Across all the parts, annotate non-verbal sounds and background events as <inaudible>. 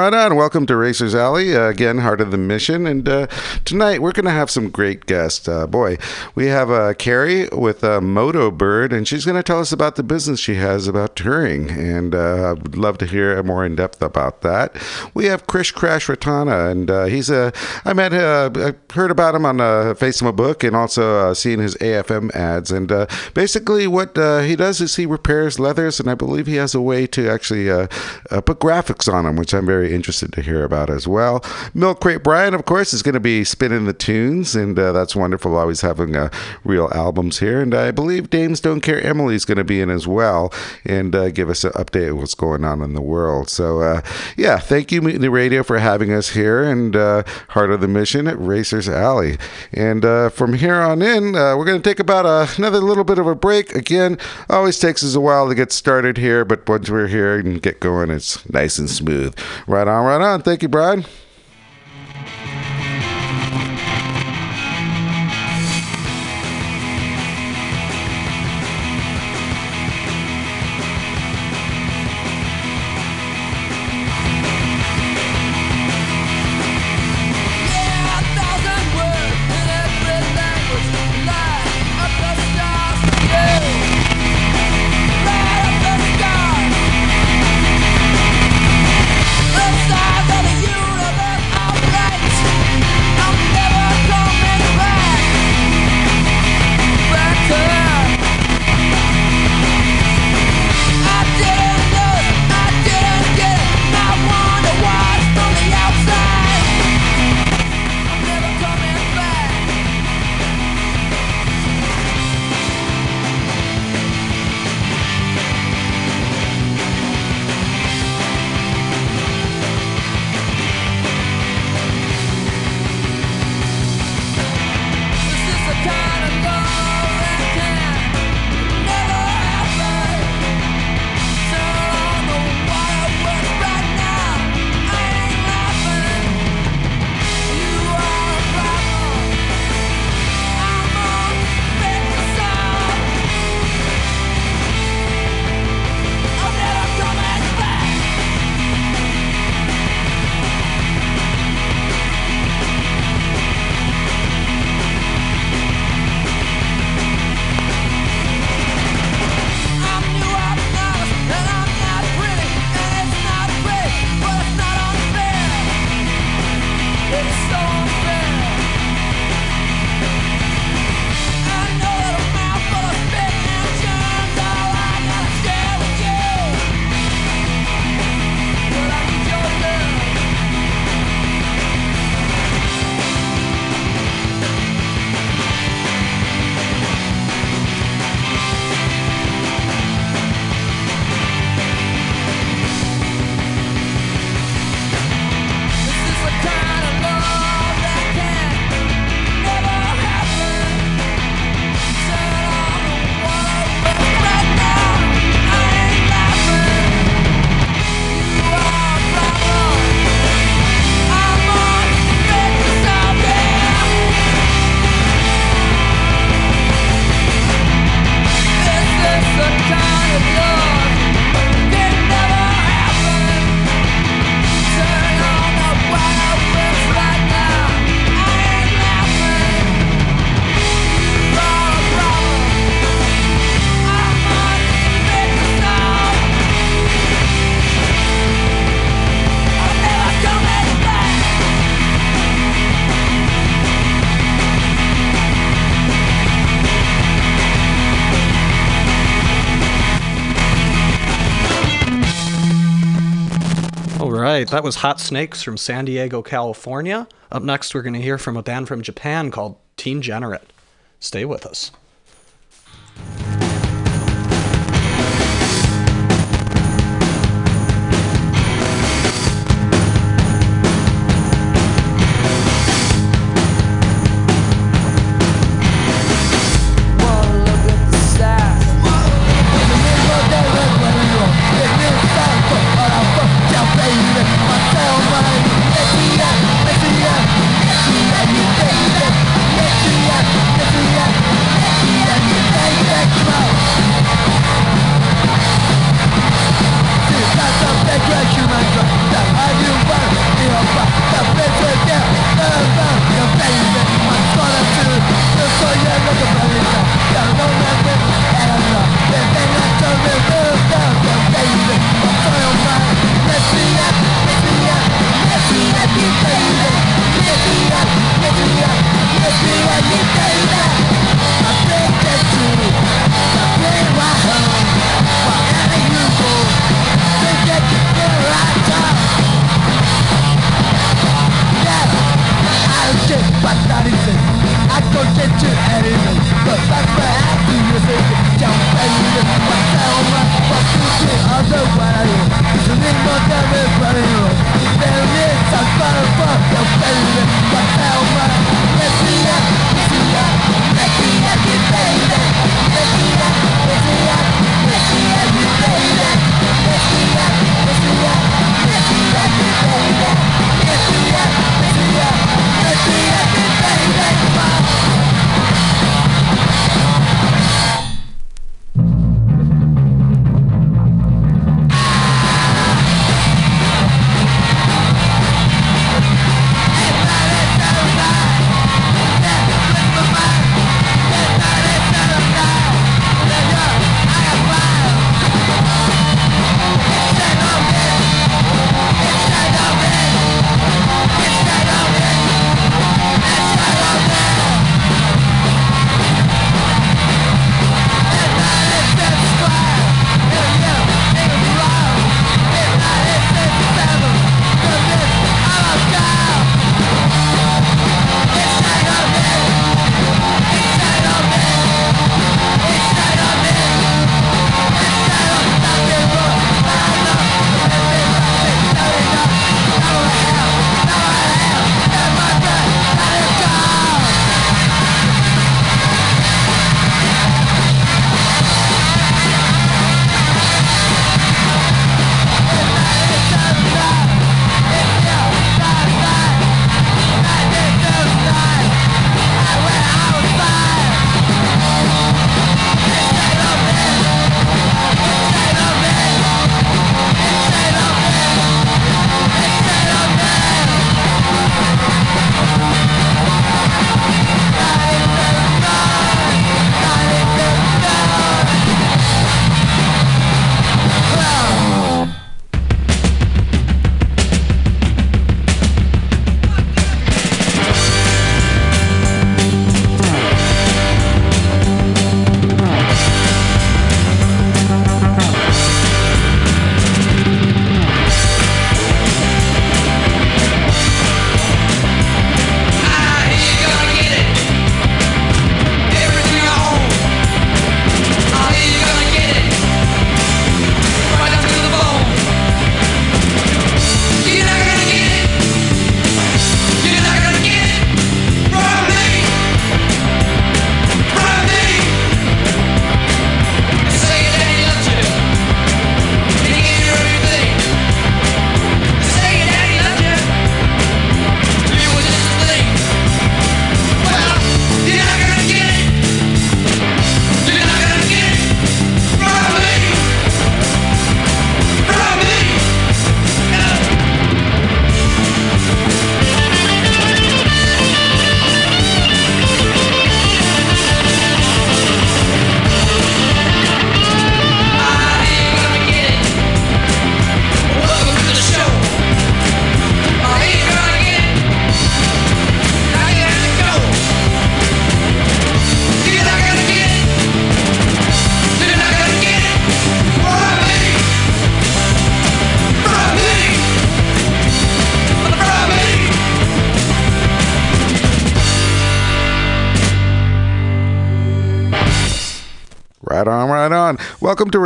Right on. Welcome to Racers Alley. Uh, again, Heart of the Mission. And uh, tonight we're going to have some great guests. Uh, boy, we have uh, Carrie with uh, Moto Bird, and she's going to tell us about the business she has about touring. And uh, I'd love to hear more in depth about that. We have Krish Crash Ratana, and he's a, I met, I heard about him on uh, Facebook book and also seeing his AFM ads. And basically, what he does is he repairs leathers, and I believe he has a way to actually put graphics on them, which I'm very interested to hear about as well. Milk Crate Brian, of course, is going to be spinning the tunes, and uh, that's wonderful. Always having uh, real albums here, and I believe Dames Don't Care Emily is going to be in as well, and uh, give us an update of what's going on in the world. So, uh, yeah, thank you, Mutiny Radio, for having us here, and uh, Heart of the Mission at Racers Alley. And uh, from here on in, we're going to take about uh, another little bit of a break. Again, always takes us a while to get started here, but once we're here and get going, it's nice and smooth. Right on, right on. Thank you, Brian. That was Hot Snakes from San Diego, California. Up next, we're going to hear from a band from Japan called Teen Generate. Stay with us.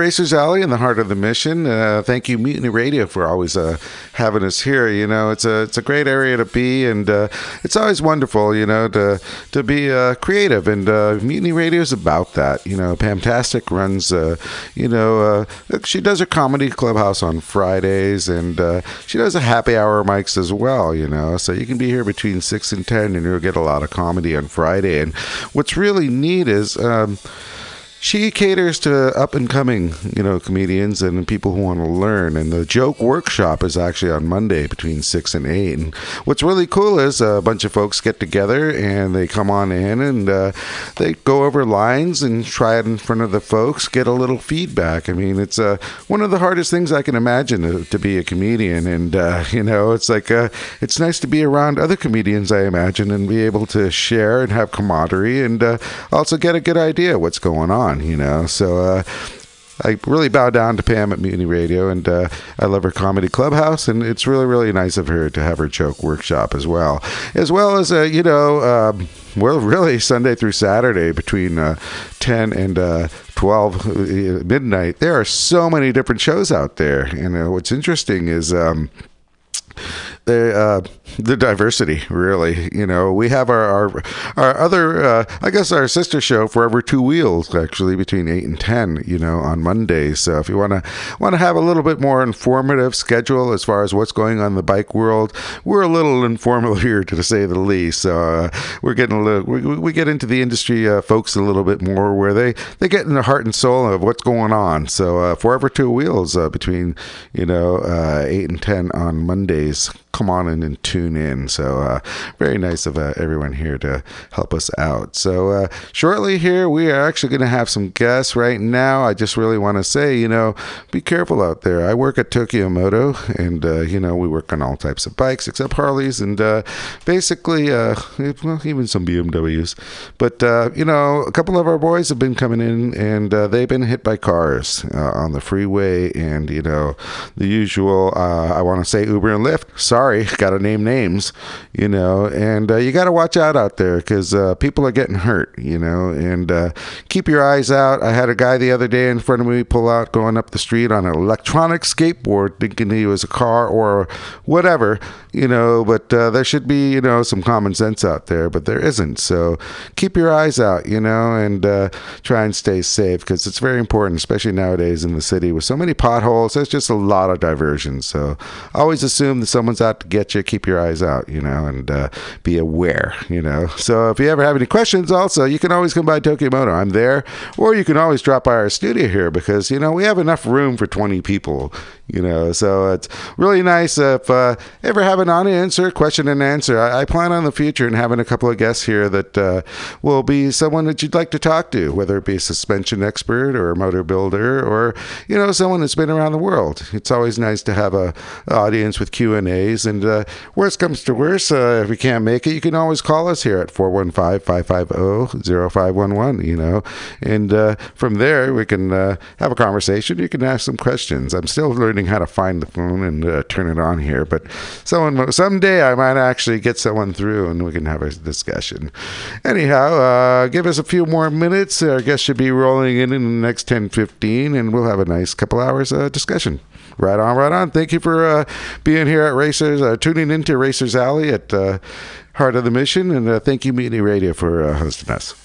Racers Alley in the heart of the mission. Uh, thank you, Mutiny Radio, for always uh, having us here. You know, it's a it's a great area to be, and uh, it's always wonderful, you know, to to be uh, creative. And uh, Mutiny Radio is about that. You know, Pamtastic runs, uh, you know, she does her comedy clubhouse on Fridays, and she does a happy hour mics as well. You know, so you can be here between six and ten, and you'll get a lot of comedy on Friday. And what's really neat is. Um, she caters to up and coming, you know, comedians and people who want to learn. And the joke workshop is actually on Monday between six and eight. And what's really cool is a bunch of folks get together and they come on in and uh, they go over lines and try it in front of the folks, get a little feedback. I mean, it's uh, one of the hardest things I can imagine to, to be a comedian. And uh, you know, it's like uh, it's nice to be around other comedians, I imagine, and be able to share and have camaraderie and uh, also get a good idea what's going on on, you know. So uh, I really bow down to Pam at Mutiny Radio, and uh, I love her comedy clubhouse, and it's really, really nice of her to have her joke workshop as well, as well as uh, you know, um, well, <laughs> really Sunday through Saturday between uh, ten and uh, twelve uh, midnight. There are so many different shows out there, and what's interesting is. Um, the uh, the diversity really you know. We have our our, our other uh, i guess our sister show forever two wheels actually between 8 and 10 you know on mondays so if you want to want to have a little bit more informative schedule as far as what's going on in the bike world we're a little informal <laughs> here to say the least. So uh, we're getting a little we, we get into the industry uh, folks a little bit more where they they get in the heart and soul of what's going on. So uh, forever two wheels uh, between you know 8 and 10 on mondays come on in and tune in. So uh, very nice of uh, everyone here to help us out. So uh, shortly here, we are actually going to have some guests right now. I just really want to say, you know, be careful out there. I work at Tokyo Moto, and uh, you know we work on all types of bikes except Harleys, and uh, basically, uh, well, even some BMWs. But you know, a couple of our boys have been coming in, and they've been hit by cars on the freeway, and you know, the usual. I want to say Uber and Lyft. Sorry sorry, got to name names, you know, and uh, you got to watch out out there because uh, people are getting hurt, you know, and uh, keep your eyes out. I had a guy the other day in front of me pull out going up the street on an electronic skateboard thinking he was a car or whatever, you know, but uh, there should be, you know, some common sense out there, but there isn't. So keep your eyes out, you know, and uh, try and stay safe because it's very important, especially nowadays in the city with so many potholes. There's just a lot of diversion. So always assume that someone's out to get you. Keep your eyes out, you know, and uh, be aware, you know. So if you ever have any questions, also, you can always come by Tokyo Moto. I'm there. Or you can always drop by our studio here because, you know, we have enough room for 20 people, you know. So it's really nice if uh, ever have an audience or question and answer. I, I, plan on the future and having a couple of guests here that uh, will be someone that you'd like to talk to, whether it be a suspension expert or a motor builder or, you know, someone that's been around the world. It's always nice to have a audience with Q and A's and uh, worst comes to worst, uh, if you can't make it, you can always call us here at 415 550 0511, you know. And uh, from there, we can uh, have a conversation. You can ask some questions. I'm still learning how to find the phone and uh, turn it on here, but someone someday I might actually get someone through and we can have a discussion. Anyhow, uh, give us a few more minutes. Our guest should be rolling in in the next 10 15, and we'll have a nice couple hours discussion. Right on, right on. Thank you for uh, being here at Racers, uh, tuning into Racers Alley at uh, Heart of the Mission, and uh, thank you, Mutiny Radio, for uh, hosting us.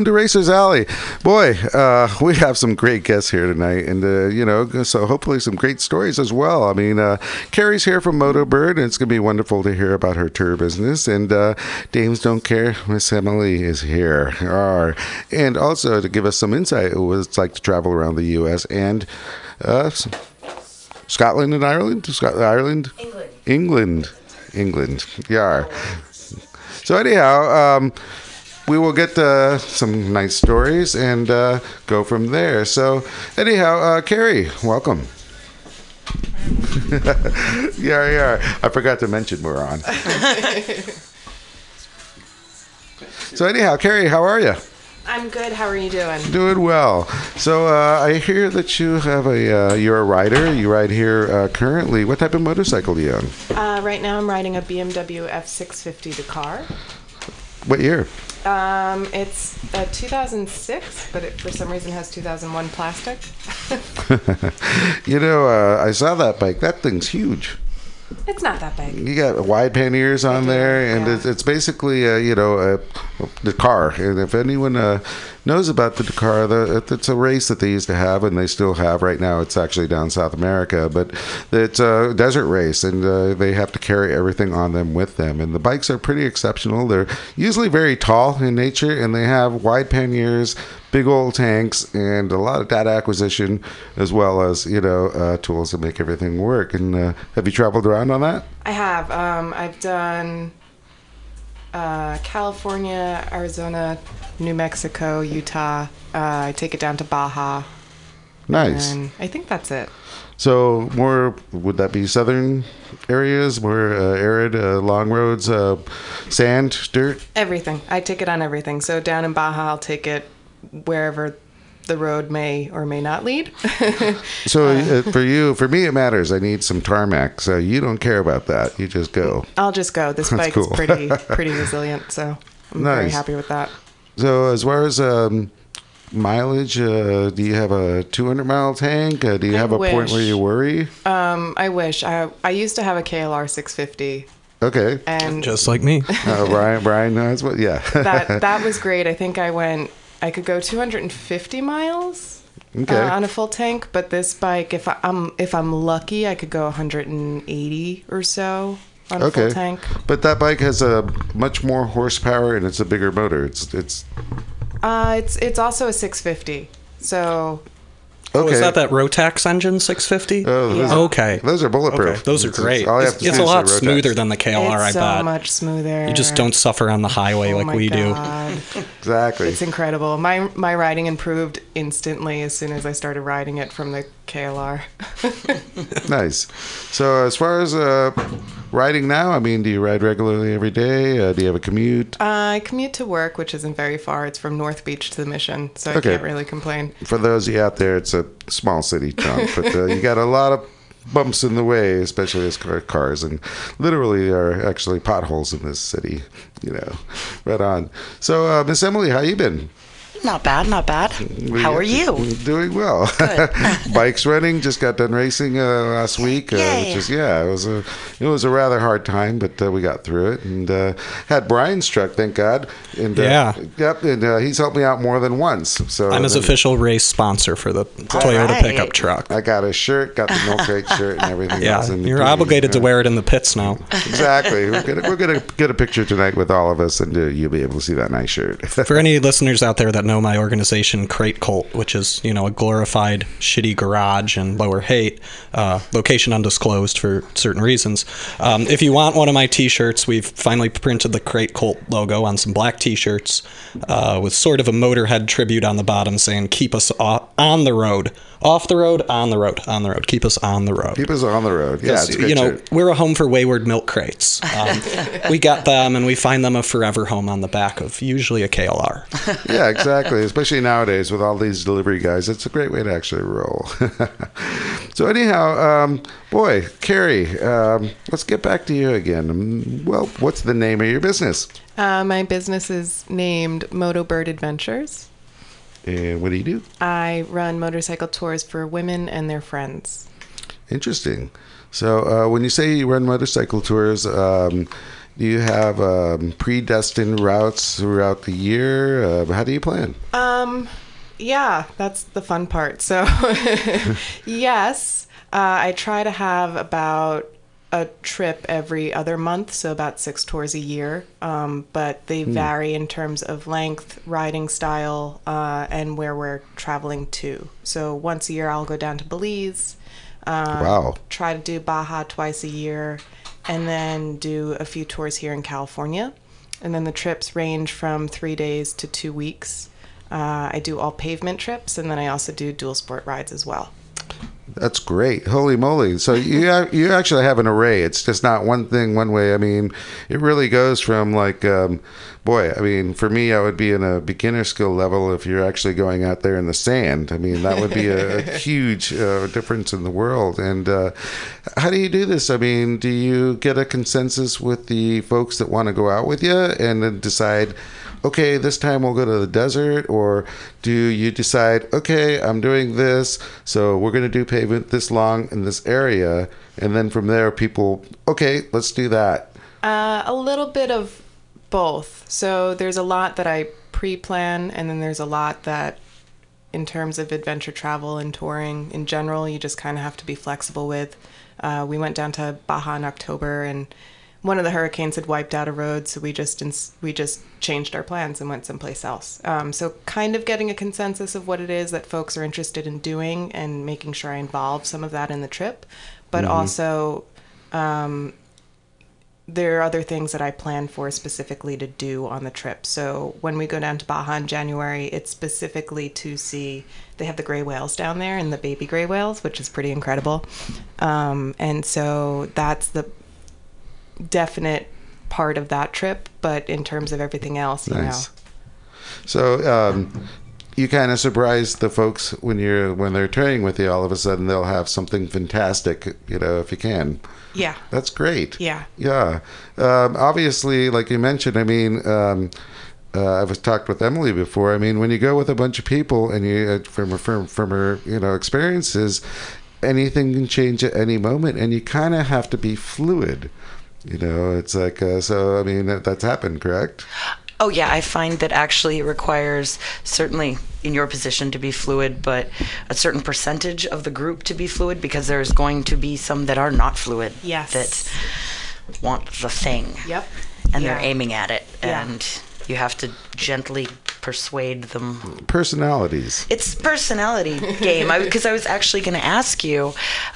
Welcome to Racers Alley. Boy, uh, we have some great guests here tonight, and, uh, you know, so hopefully some great stories as well. I mean, uh, Carrie's here from Moto Bird, and it's going to be wonderful to hear about her tour business. And uh, Dames Don't Care, Miss Emily is here. Arr. And also to give us some insight what it's like to travel around the U.S. and uh, Scotland and Ireland? Scot- Ireland? England. England. England. Yeah. So anyhow, um, we will get uh, some nice stories and uh, go from there. So anyhow, uh, Carrie, welcome. <laughs> yeah, yeah. I forgot to mention we're on. <laughs> so anyhow, Carrie, how are you? I'm good. How are you doing? Doing well. So uh, I hear that you have a uh, you're a rider. You ride here uh, currently. What type of motorcycle do you own? Uh, right now, I'm riding a BMW F650 Dakar. What year? Um, it's a 2006, but it for some reason has 2001 plastic. <laughs> You know, uh, I saw that bike. That thing's huge. It's not that big. You got wide panniers on there, and yeah. it's, it's basically, uh, you know, uh, Dakar. And if anyone uh, knows about the Dakar, the, it's a race that they used to have, and they still have right now. It's actually down South America, but it's a desert race, and uh, they have to carry everything on them with them. And the bikes are pretty exceptional. They're usually very tall in nature, and they have wide panniers, big old tanks, and a lot of data acquisition, as well as you know uh, tools to make everything work. And uh, have you traveled around on that? I have. Um, I've done uh, California, Arizona, New Mexico, Utah. Uh, I take it down to Baja, Nice. and I think that's it. So more would that be southern areas, more uh, arid, uh, long roads, uh, sand, dirt? Everything. I take it on everything. So down in Baja, I'll take it wherever the road may or may not lead. <laughs> So uh, for you, for me, it matters. I need some tarmac. So you don't care about that. You just go. I'll just go. This <laughs> That's bike cool. is pretty <laughs> pretty resilient, so I'm very happy with that. So as far as um, mileage, uh, do you have a 200 mile tank? Uh, do you I have a point where you worry? Um, I wish I I used to have a KLR 650, Okay. and Just like me. Uh, Brian, Brian knows what. Yeah. that that was great. I think I went. I could go 250 miles okay. uh, on a full tank, but this bike, if I, I'm if I'm lucky, I could go 180 or so on a full tank. But that bike has a much more horsepower and it's a bigger motor. It's it's Uh, it's it's also a 650, so okay. Oh, is that that Rotax engine 650? Oh, those, Yeah. okay. those are bulletproof. Okay, those are It's- it's- great. It's, it's a lot Rotax. smoother than the KLR, it's I so bet. much smoother. You just don't suffer on the highway Oh like my we do. Exactly. It's incredible. My my riding improved instantly as soon as I started riding it from the KLR. <laughs> nice. So as far as uh, riding now, I mean, do you ride regularly every day? Uh, do you have a commute? I commute to work, which isn't very far. It's from North Beach to the Mission, so I can't really complain. For those of you out there, it's a small city town, but uh, you got a lot of bumps in the way, especially as car- cars, and literally there are actually potholes in this city. You know, right on. So, uh, Miss Emily, how you been? Not bad, not bad. We- How are you? Doing well. <laughs> Bikes running. Just got done racing uh, last week, uh, Yay. which is yeah, it was a it was a rather hard time, but uh, we got through it and uh, had Brian's truck, thank God. And uh, Yeah. yep, and uh, he's helped me out more than once. So I'm his then official race sponsor for the Toyota right. pickup truck. I got a shirt, got the milk crate <laughs> shirt, and everything Yeah, else. in you're between. obligated to Yeah. wear it in the pits now. Exactly. We're gonna, we're gonna get a picture tonight with all of us, and uh, you'll be able to see that nice shirt. For any <laughs> listeners out there that know my organization, Crate Cult, which is you know a glorified shitty garage in Lower Haight, uh, location undisclosed for certain reasons. Um, if you want one of my T-shirts, we've finally printed the Crate Cult logo on some black T-shirts uh, with sort of a Motorhead tribute on the bottom, saying "Keep us on the road, off the road, on the road, on the road. Keep us on the road." Keep us on the road. Yeah, you know, shirt. we're a home for wayward milk crates. Um, we got them, and we find them a forever home on the back of usually a KLR. yeah, exactly. Especially nowadays with all these delivery guys, it's a great way to actually roll. <laughs> so anyhow, um, boy, Carrie, um, let's get back to you again. Well, what's the name of your business, Uh, my business is named Moto Bird Adventures. and what do you do? I run motorcycle tours for women and their friends. Interesting. So uh, when you say you run motorcycle tours, um, do you have um, predestined routes throughout the year? Uh, how do you plan? Um, yeah, that's the fun part. So, <laughs> yes, uh, I try to have about a trip every other month, so about six tours a year. Um, but they vary in terms of length, riding style, uh, and where we're traveling to. So once a year, I'll go down to Belize. Um, Wow. Try to do Baja twice a year, and then do a few tours here in California. And then the trips range from three days to two weeks. Uh, I do all pavement trips, and then I also do dual sport rides as well. That's great. Holy moly. So you you actually have an array. It's just not one thing one way. I mean, it really goes from like um, boy, I mean, for me I would be in a beginner skill level if you're actually going out there in the sand. I mean, that would be a, a <laughs> huge uh, difference in the world. And uh, how do you do this? I mean, do you get a consensus with the folks that want to go out with you and then decide okay, this time we'll go to the desert? Or do you decide, okay, I'm doing this, so we're going to do pavement this long in this area? And then from there, people, okay, let's do that. Uh, a little bit of both. So there's a lot that I pre-plan, and then there's a lot that, in terms of adventure travel and touring in general, you just kind of have to be flexible with. Uh, we went down to Baja in October, and one of the hurricanes had wiped out a road, so we just ins- we just changed our plans and went someplace else. Um, so kind of getting a consensus of what it is that folks are interested in doing, and making sure I involve some of that in the trip, but also there are other things that I plan for specifically to do on the trip. So when we go down to Baja in January, it's specifically to see they have the gray whales down there and the baby gray whales, which is pretty incredible. Um, and so that's the definite part of that trip. But in terms of everything else, you Nice. know, So um, you kind of surprise the folks when you're when they're training with you. All of a sudden, they'll have something fantastic. You know, if you can. yeah, That's great. Yeah. Yeah. Um, obviously, like you mentioned, I mean, um, uh, I've talked with Emily before. I mean, when you go with a bunch of people and you, uh, from from from her, you know, experiences, anything can change at any moment, and you kind of have to be fluid. You know, it's like uh, so. I mean, that, that's happened, correct? Oh yeah, I find that actually it requires certainly in your position to be fluid, but a certain percentage of the group to be fluid because there's going to be some that are not fluid. Yes. That want the thing. Yep. And Yeah. they're aiming at it, Yeah. and you have to gently persuade them. Personalities. It's personality game. Because I, was actually going to ask you,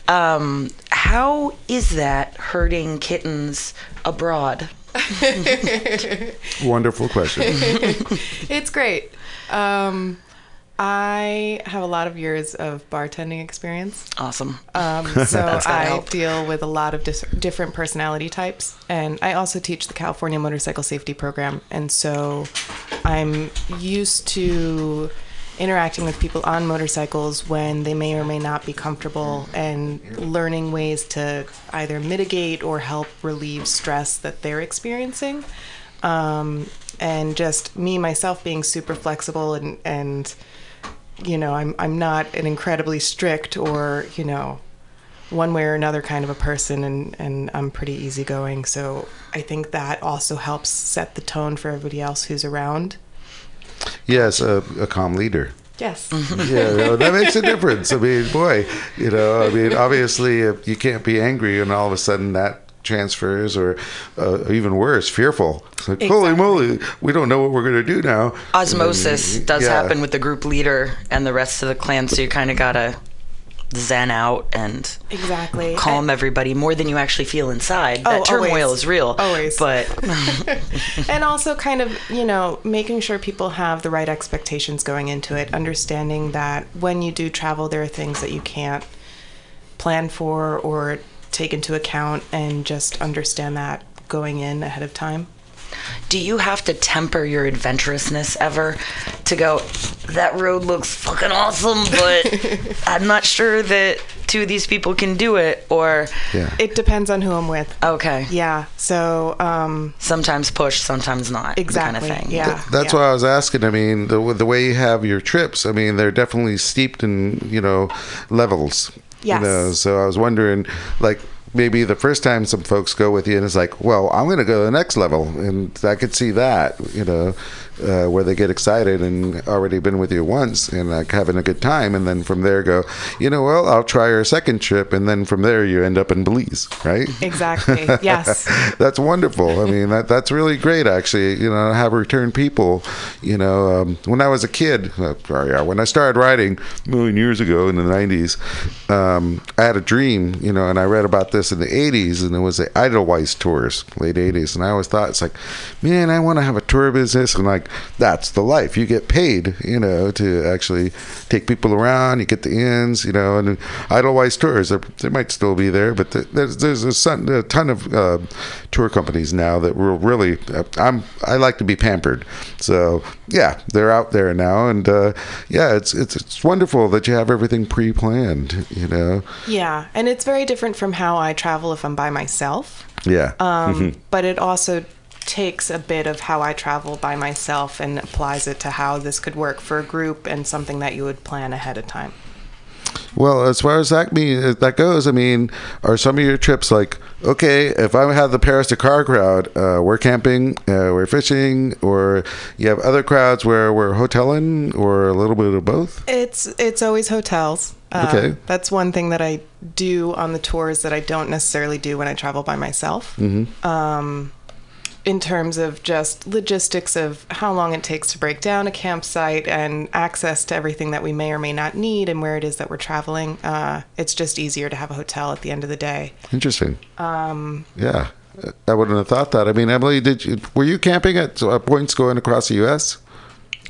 um, how is that hurting kittens abroad? <laughs> Wonderful question. <laughs> it's great. Um, I have a lot of years of bartending experience. Awesome. Um, <laughs> so I help. deal with a lot of dis- different personality types, and I also teach the California Motorcycle Safety Program, and so I'm used to interacting with people on motorcycles when they may or may not be comfortable and learning ways to either mitigate or help relieve stress that they're experiencing um, and just me myself being super flexible and and you know I'm I'm not an incredibly strict or you know one way or another kind of a person and and I'm pretty easygoing so I think that also helps set the tone for everybody else who's around yes, a, a calm leader. yes <laughs> yeah, you know, that makes a difference. I mean, boy, you know, I mean, obviously, if you can't be angry, and all of a sudden that transfers, or uh, even worse, fearful. It's like, holy moly, we don't know what we're going to do now. osmosis And, does yeah. happen with the group leader and the rest of the clan so you kind of gotta zen out and exactly calm everybody more than you actually feel inside that Oh, turmoil always. is real Always. but <laughs> <laughs> and also kind of you know making sure people have the right expectations going into it understanding that when you do travel there are things that you can't plan for or take into account and just understand that going in ahead of time do you have to temper your adventurousness ever to go that road looks fucking awesome but <laughs> i'm not sure that two of these people can do it or Yeah. it depends on who i'm with okay yeah so um sometimes push sometimes not exactly kind of thing yeah That's yeah. why I was asking. I mean, the the way you have your trips, I mean, they're definitely steeped in you know levels. Yes. You know, so I was wondering, like. Maybe the first time some folks go with you and it's like, well, I'm going to go to the next level, and I could see that, you know, uh, where they get excited and already been with you once and like having a good time, and then from there go, you know, well, I'll try our second trip, and then from there you end up in Belize, right? exactly <laughs> yes that's wonderful. I mean, that that's really great, actually. You know, have return people. You know, um, when I was a kid, uh, sorry, when I started writing a million years ago in the '90s, um, I had a dream. You know, and I read about this in the '80s, and it was the Edelweiss tours, late '80s, and I always thought it's like, man, I want to have a tour business, and like that's the life. You get paid, you know, to actually take people around. You get the ins, you know, and Edelweiss tours. They, they might still be there, but there's there's a, ton of uh, tour companies now that will really. Uh, I'm I like to be pampered, so yeah, they're out there now, and uh, yeah, it's it's it's wonderful that you have everything pre-planned. You know, yeah and it's very different from how i travel if i'm by myself yeah. um, but it also takes a bit of how I travel by myself and applies it to how this could work for a group and something that you would plan ahead of time. Well, as far as that me that goes, I mean, are some of your trips like okay? If I have the Paris-Dakar crowd, uh, we're camping, uh, we're fishing, or you have other crowds where we're hoteling, or a little bit of both. It's it's always hotels. Uh, Okay. That's one thing that I do on the tours that I don't necessarily do when I travel by myself. Mm-hmm. Um, in terms of just logistics of how long it takes to break down a campsite and access to everything that we may or may not need and where it is that we're traveling, uh, it's just easier to have a hotel at the end of the day. Interesting. Um, Yeah. I wouldn't have thought that. I mean, Emily, did you were you camping at uh, points going across the U.S.?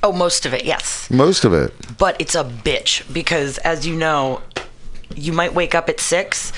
Oh, most of it, yes. Most of it. But it's a bitch because, as you know, you might wake up at six,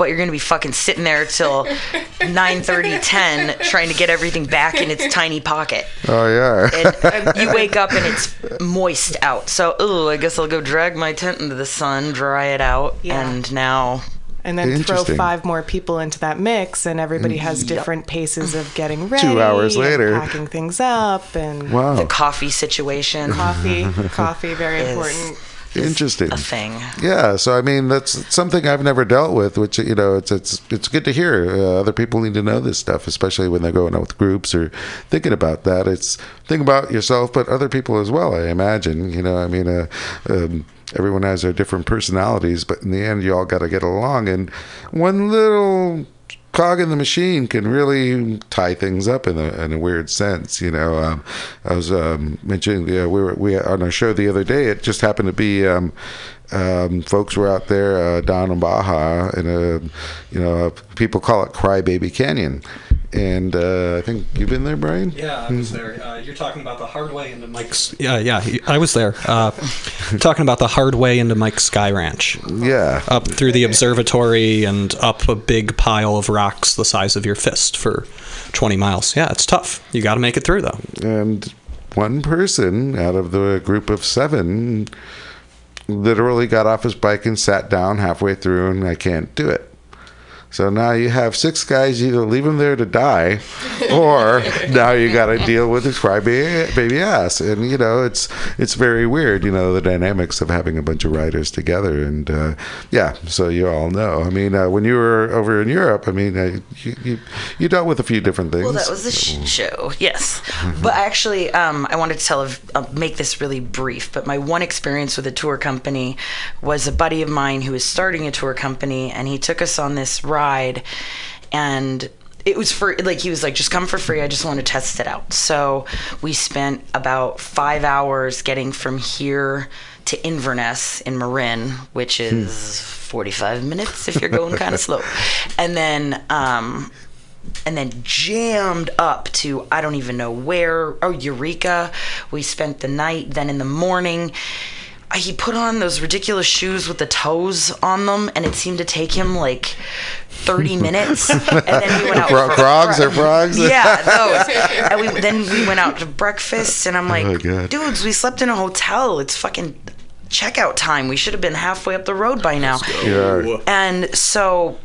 but you're gonna be fucking sitting there till <laughs> 9:30, 10, trying to get everything back in its tiny pocket. Oh yeah. And um, you wake up and it's moist out. So, ooh, I guess I'll go drag my tent into the sun, dry it out, Yeah. and now And then throw five more people into that mix, and everybody mm, has different paces of getting ready. Two hours and later. packing things up, and wow. the coffee situation coffee. <laughs> coffee, very is important. Interesting. a thing. Yeah, so I mean that's something I've never dealt with, which you know it's it's it's good to hear. Uh, other people need to know this stuff, especially when they're going out with groups or thinking about that. It's think about yourself, but other people as well. I imagine. You know, I mean, uh, um, everyone has their different personalities, but in the end, you all got to get along. And one little cog in the machine can really tie things up in a, in a weird sense. You know, um, I was um, mentioning uh, we were we on our show the other day. It just happened to be. Um, um, folks were out there uh, down in Baja, in a, you know, people call it Crybaby Canyon, and uh, I think you've been there, Brian. Yeah, I was there. Uh, you're talking about the hard way into Mike's. Yeah, yeah, I was there. Uh, talking about the hard way into Mike's Sky Ranch. Yeah, Up through the observatory and up a big pile of rocks the size of your fist for 20 miles. Yeah, it's tough. You got to make it through, though. and one person out of the group of seven literally got off his bike and sat down halfway through, and I can't do it. So now you have six guys. You either leave them there to die, or <laughs> now you got to deal with his crybaby baby ass. And you know it's it's very weird. You know the dynamics of having a bunch of riders together. And uh, yeah, so you all know. I mean, uh, when you were over in Europe, I mean, uh, you, you you dealt with a few different things. Well, that was a shit show, yes. But actually, um, I wanted to tell, uh, make this really brief. But my one experience with a tour company was a buddy of mine who was starting a tour company, and he took us on this ride, and it was for like he was like just come for free i just want to test it out so we spent about five hours getting from here to inverness in marin which is 45 minutes if you're going kind of slow <laughs> and then um and then jammed up to I don't even know where. Oh, Eureka. We spent the night. Then in the morning, he put on those ridiculous shoes with the toes on them, and it seemed to take him like 30 <laughs> minutes. And then we went out Cro- for Crocs or frogs? Yeah, <laughs> those. And we then we went out to breakfast, and I'm oh like, Oh, dudes, we slept in a hotel. It's fucking checkout time. We should have been halfway up the road by now. Yeah. And so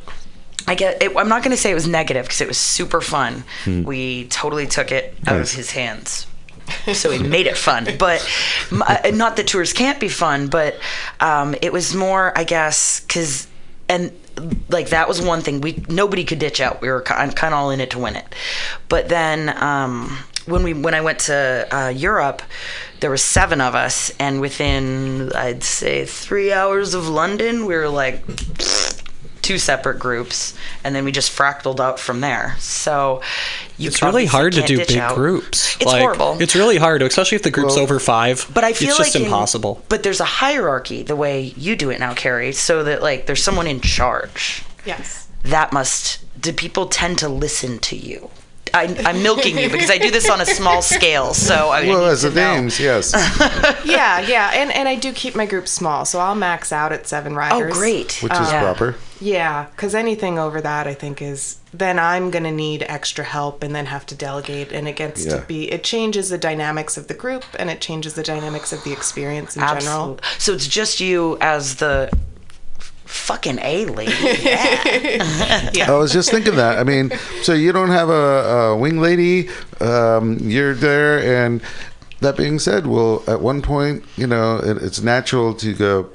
I get it, I'm not going to say it was negative because it was super fun. Hmm. We totally took it out Nice. of his hands. So we made it fun, but uh, not that tours can't be fun, but um, it was more, I guess, because and like that was one thing we nobody could ditch out. We were kind of all in it to win it, but then um, when we when I went to uh, Europe, there were seven of us, and within I'd say three hours of London, we were like two separate groups, and then we just fractaled out from there. So you It's really hard to do big out. groups. It's Like, horrible. It's really hard, especially if the group's over five. But I feel it's like just in- impossible. but there's a hierarchy the way you do it now, Carrie, so that like there's someone in charge. Yes. That must. Do people tend to listen to you? I, I'm milking you because I do this on a small scale. So I Well, need as to the know. names, yes. <laughs> Yeah, yeah, and and I do keep my group small, so I'll max out at seven oh, riders. Oh, great. Which is Yeah. proper. Yeah, because anything over that, I think, is then I'm gonna need extra help and then have to delegate, and it gets Yeah. to be it changes the dynamics of the group and it changes the dynamics of the experience in general. So it's just you as the fucking A lady. <laughs> Yeah. I was just thinking that. I mean, so you don't have a, a wing lady. Um, you're there, and that being said, well, at one point, you know, it, it's natural to go.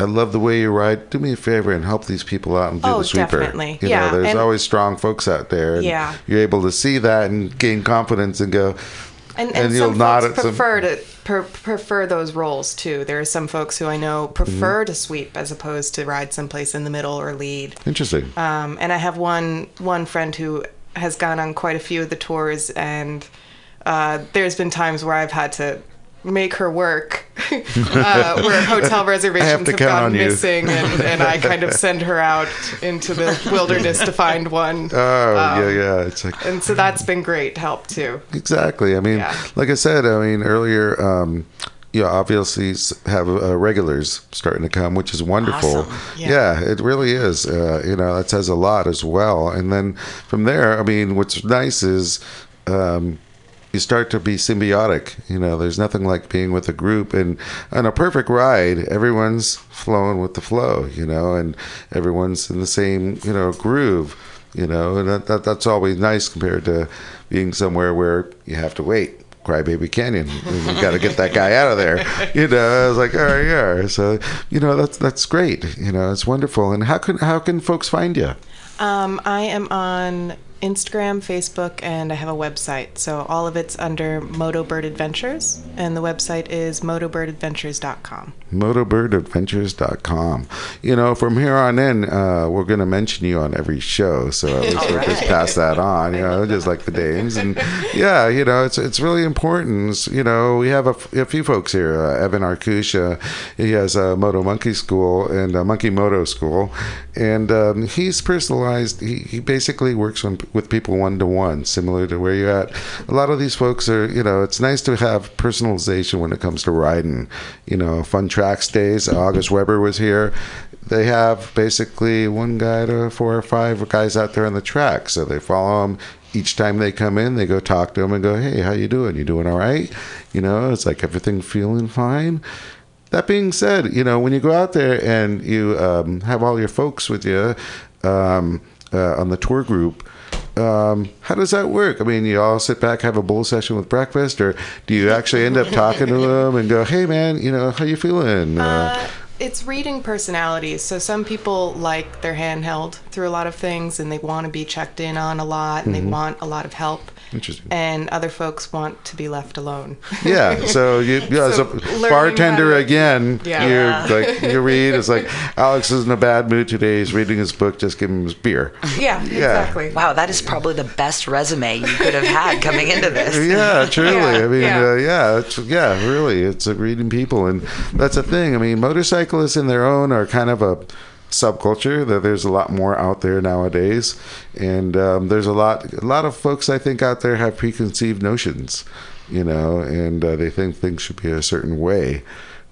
I love the way you ride. Do me a favor and help these people out and do Oh, the sweeper. definitely. You Yeah, know, there's and- always strong folks out there. And Yeah. You're able to see that and gain confidence and go. And, And and, you'll some nod folks at some- prefer to per, prefer those roles too. There are some folks who I know prefer to sweep as opposed to ride someplace in the middle or lead. Interesting. Um, and I have one one friend who has gone on quite a few of the tours, and uh, there's been times where I've had to make her work <laughs> uh, where hotel <laughs> reservations to have, gone missing, and, and I kind of send her out into the <laughs> wilderness to find one. Oh Um, yeah, yeah. It's like And so that's been great help too. exactly. I mean, Yeah. like I said, I mean earlier. Um, you know, obviously have uh, regulars starting to come, which is wonderful. Awesome. Yeah. it really is. Uh, you know, that says a lot as well. And then from there, I mean, what's nice is um, you start to be symbiotic. You know, there's nothing like being with a group. And on a perfect ride, everyone's flowing with the flow, you know, and everyone's in the same, you know, groove, you know, and that, that, that's always nice compared to being somewhere where you have to wait. Crybaby Canyon. You got to get that guy out of there. You know, I was like, all right, yeah. So, you know, that's that's great. You know, it's wonderful. And how can how can folks find you? Um, I am on Instagram, Facebook, and I have a website. So all of it's under Moto Bird Adventures, and the website is motobirdadventures.com. motobirdadventures.com. You know, from here on in, uh, we're going to mention you on every show, so at least we'll just pass that on. You know, just like the <laughs> dames, and yeah, you know, it's it's really important. You know, we have a, a few folks here. Uh, Evan Arkusha, he has a Moto Monkey School and a Monkey Moto School, and um, he's personalized. He, he basically works on, with people one to one, similar to where you're at. A lot of these folks are, you know, it's nice to have personalization when it comes to riding. You know, fun tracks days. August Weber was here. They have basically one guy to four or five guys out there on the track, so they follow them. Each time they come in, they go talk to them and go, "Hey, how you doing? You doing all right?" You know, it's like everything feeling fine. That being said, you know, when you go out there and you um, have all your folks with you um, uh, on the tour group, um, how does that work? I mean, you all sit back, have a bowl session with breakfast, or do you actually end up <laughs> talking to them and go, "Hey, man, you know, how you feeling?" Uh, Uh, it's reading personalities. So some people like their handheld through a lot of things and they want to be checked in on a lot and they want a lot of help. Interesting. And other folks want to be left alone. yeah, so you, <laughs> you as So a bartender to- again, Yeah. you like you read. It's like Alex is in a bad mood today. He's reading his book. Just give him his beer. yeah, exactly. Wow, that is probably the best resume you could have had coming into this. <laughs> Yeah, truly. Yeah, I mean, yeah. Uh, yeah, it's, yeah, really. It's uh, reading people, and that's the thing. I mean, motorcyclists in their own are kind of a subculture. That there's a lot more out there nowadays, and um, there's a lot, a lot of folks I think out there have preconceived notions, you know, and uh, they think things should be a certain way.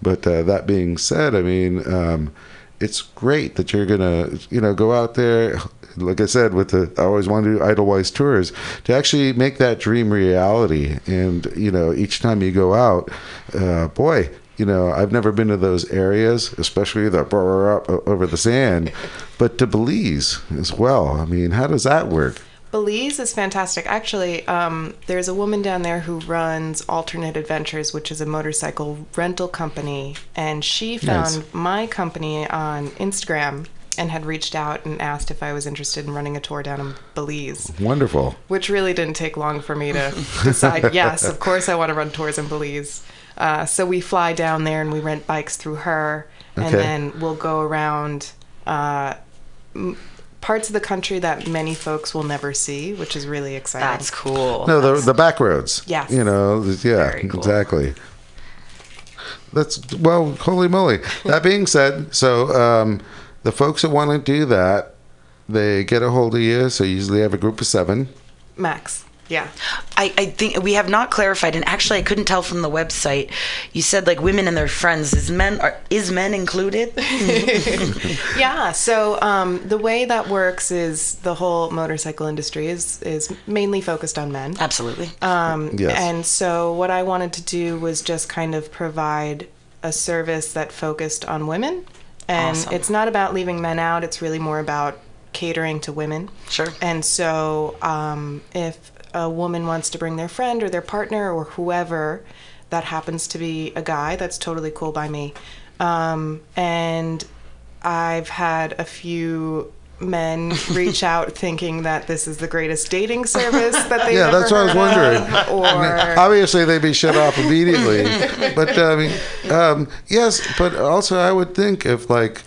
But uh, that being said, I mean. Um, it's great that you're gonna you know go out there like i said with the i always wanted to do Edelweiss tours to actually make that dream reality and you know each time you go out uh, boy you know i've never been to those areas especially the up over the sand <laughs> but to belize as well i mean how does that work Belize is fantastic. Actually, um, there's a woman down there who runs Alternate Adventures, which is a motorcycle rental company, and she found Nice. my company on Instagram and had reached out and asked if I was interested in running a tour down in Belize, wonderful which really didn't take long for me to decide. <laughs> yes, of course I want to run tours in Belize. Uh, so we fly down there and we rent bikes through her, and Okay. then we'll go around. Uh, m- parts of the country that many folks will never see, which is really exciting. That's cool. no the, the back roads Yes. you know yeah Very cool. exactly that's well holy moly that being said so um, the folks that want to do that they get a hold of you so you usually have a group of seven Max. Yeah. I, I think we have not clarified, and actually, I couldn't tell from the website. You said like women and their friends. Is men are, is men included? <laughs> Yeah. So um, the way that works is the whole motorcycle industry is is mainly focused on men. Absolutely. Um, Yes. And so what I wanted to do was just kind of provide a service that focused on women. And Awesome. it's not about leaving men out, it's really more about catering to women. Sure. And so um, if a woman wants to bring their friend or their partner or whoever that happens to be a guy, that's totally cool by me. Um, and I've had a few men <laughs> reach out thinking that this is the greatest dating service that they've Yeah, ever that's what I was heard wondering. of, Or obviously they'd be shut off immediately but i mean um, yes but also i would think if like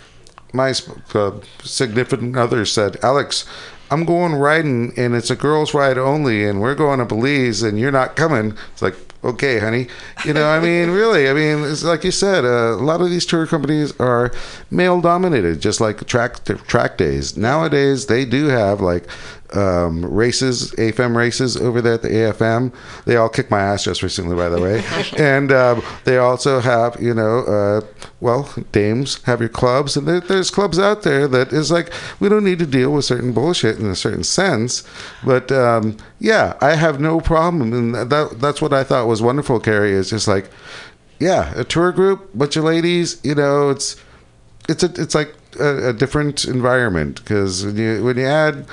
my uh, significant other said alex i'm going riding and it's a girls ride only and we're going to belize and you're not coming it's like okay, honey. You know, I mean, <laughs> really, I mean, it's like you said, uh, a lot of these tour companies are male dominated, just like track track days. Nowadays, they do have like um, races, AFM races over there at the AFM. They all kicked my ass just recently, by the way. <laughs> and um, they also have, you know, uh, well, dames have your clubs, and there, there's clubs out there that is like we don't need to deal with certain bullshit in a certain sense. But um, yeah, I have no problem, and that that's what I thought was wonderful. Carrie is just like, yeah, a tour group, bunch of ladies. You know, it's it's a, it's like a, a different environment because when you when you add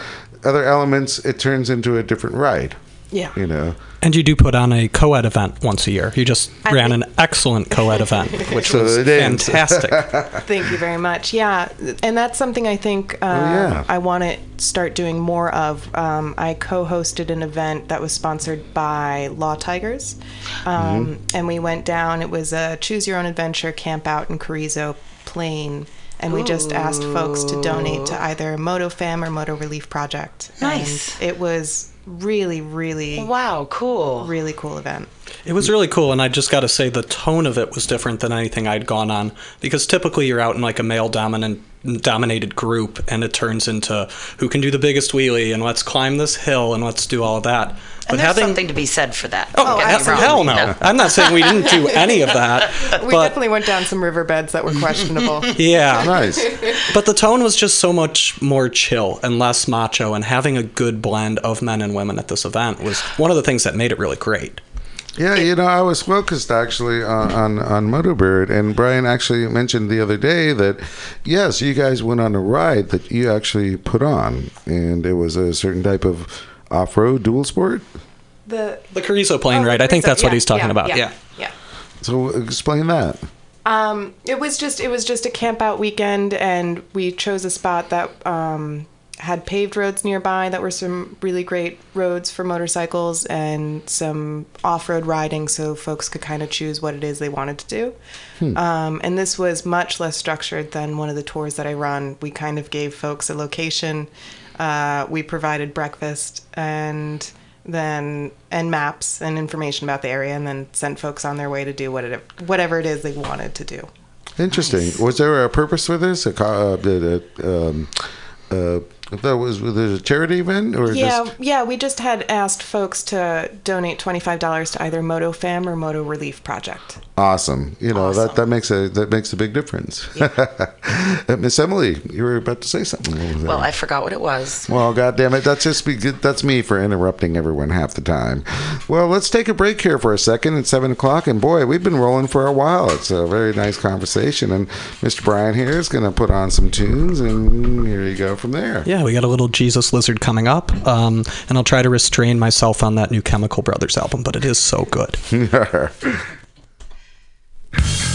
other elements, it turns into a different ride. Yeah. You know, And you do put on a co-ed event once a year. You just I ran think- an excellent co-ed event, <laughs> which So was fantastic. <laughs> Thank you very much. Yeah, and that's something I think uh, yeah. I want to start doing more of. Um, I co-hosted an event that was sponsored by Law Tigers, um, and we went down. It was a choose your own adventure camp out in Carrizo Plain. And we just asked folks to donate to either MotoFam or Moto Relief Project. Nice. And it was really, really, Wow, cool. really cool event. It was really cool, and I just got to say the tone of it was different than anything I'd gone on. Because typically you're out in like a male dominant dominated group, and it turns into who can do the biggest wheelie, and let's climb this hill, and let's do all of that. And there's something to be said for that. Oh, Don't get me hell, wrong. hell no. I'm not saying we didn't do any of that. <laughs> We but definitely went down some riverbeds that were questionable. <laughs> yeah. nice. But the tone was just so much more chill and less macho, and having a good blend of men and women at this event was one of the things that made it really great. Yeah, you know, I was focused actually on, on, on Motobird, and Brian actually mentioned the other day that, yes, you guys went on a ride that you actually put on, and it was a certain type of off road dual sport. The The Carrizo Plain Oh, ride, the I think Carrizo, that's what he's talking yeah, about. yeah, Yeah. yeah. So explain that. Um, it was just it was just a camp out weekend, and we chose a spot that um, had paved roads nearby that were some really great roads for motorcycles and some off road riding, so folks could kind of choose what it is they wanted to do. Um, and this was much less structured than one of the tours that I run. We kind of gave folks a location. Uh, we provided breakfast and then and maps and information about the area, and then sent folks on their way to do what it, whatever it is they wanted to do. Interesting. Was there a purpose for this? A, co- uh, did it, um, uh, that was was it a charity event or Yeah, just yeah. We just had asked folks to donate twenty five dollars to either Moto Fam or Moto Relief Project. awesome? You know that that makes a that makes a big difference. <laughs> Uh, Miss Emily, you were about to say something. What was that? Well, I forgot what it was. Well, God damn it, that's just be, that's me for interrupting everyone half the time. Well, let's take a break here for a second. It's seven o'clock, and boy, we've been rolling for a while. It's a very nice conversation, and Mr. Brian here is going to put on some tunes, and here you go from there. Yeah, we got a little Jesus Lizard coming up, um, and I'll try to restrain myself on that new Chemical Brothers album, but it is so good. <laughs> <laughs>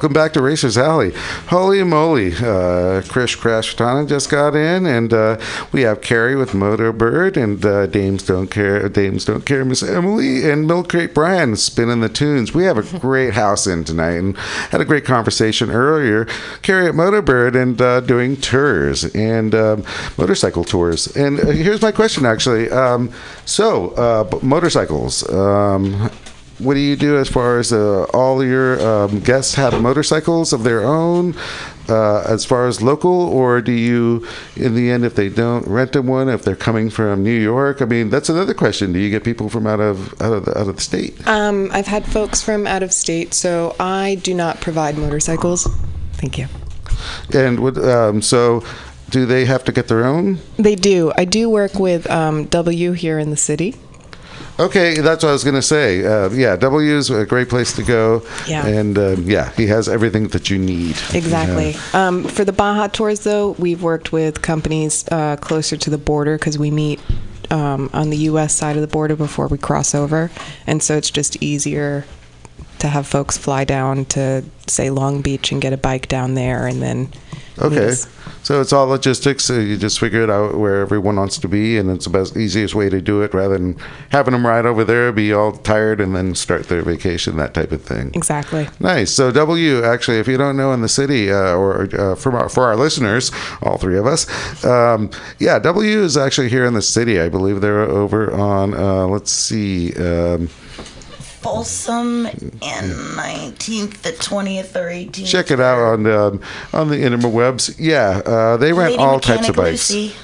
Welcome back to Racers Alley. Holy moly! Uh, Chris Crash Fatana just got in, and uh, we have Carrie with Moto Bird, and uh, Dames Don't Care, Dames Don't Care, Miss Emily, and Milk Crate Brian spinning the tunes. We have a <laughs> great house in tonight, and had a great conversation earlier. Carrie at Moto Bird and uh, doing tours and um, motorcycle tours. And uh, here's my question, actually. Um, so, uh, motorcycles. Um, what do you do as far as uh, all your um, guests have motorcycles of their own uh, as far as local or do you in the end if they don't rent them one if they're coming from new york i mean that's another question do you get people from out of out of the, out of the state Um, I've had folks from out of state, so I do not provide motorcycles. Thank you. and would, um, so do they have to get their own They do. I do work with um, W here in the city. Okay, that's what I was going to say. Uh, yeah, W is a great place to go. Yeah. And um, yeah, he has everything that you need. Exactly. Yeah. Um, for the Baja tours, though, we've worked with companies uh, closer to the border because we meet um, on the U.S. side of the border before we cross over, and so it's just easier to have folks fly down to say Long Beach and get a bike down there, and then Okay. us. So it's all logistics. So you just figure it out where everyone wants to be, and it's the best, easiest way to do it rather than having them ride over there, be all tired, and then start their vacation, that type of thing. Exactly. Nice. So W, actually, if you don't know in the city, uh, or uh, from our, for our listeners, all three of us, um, yeah, W is actually here in the city. I believe they're over on. Uh, let's see. Um, Folsom and 19th, the 20th or 18th. check it out on um, on the interwebs. Yeah, uh, they rent Lady all Mechanic types of bikes. Lucy.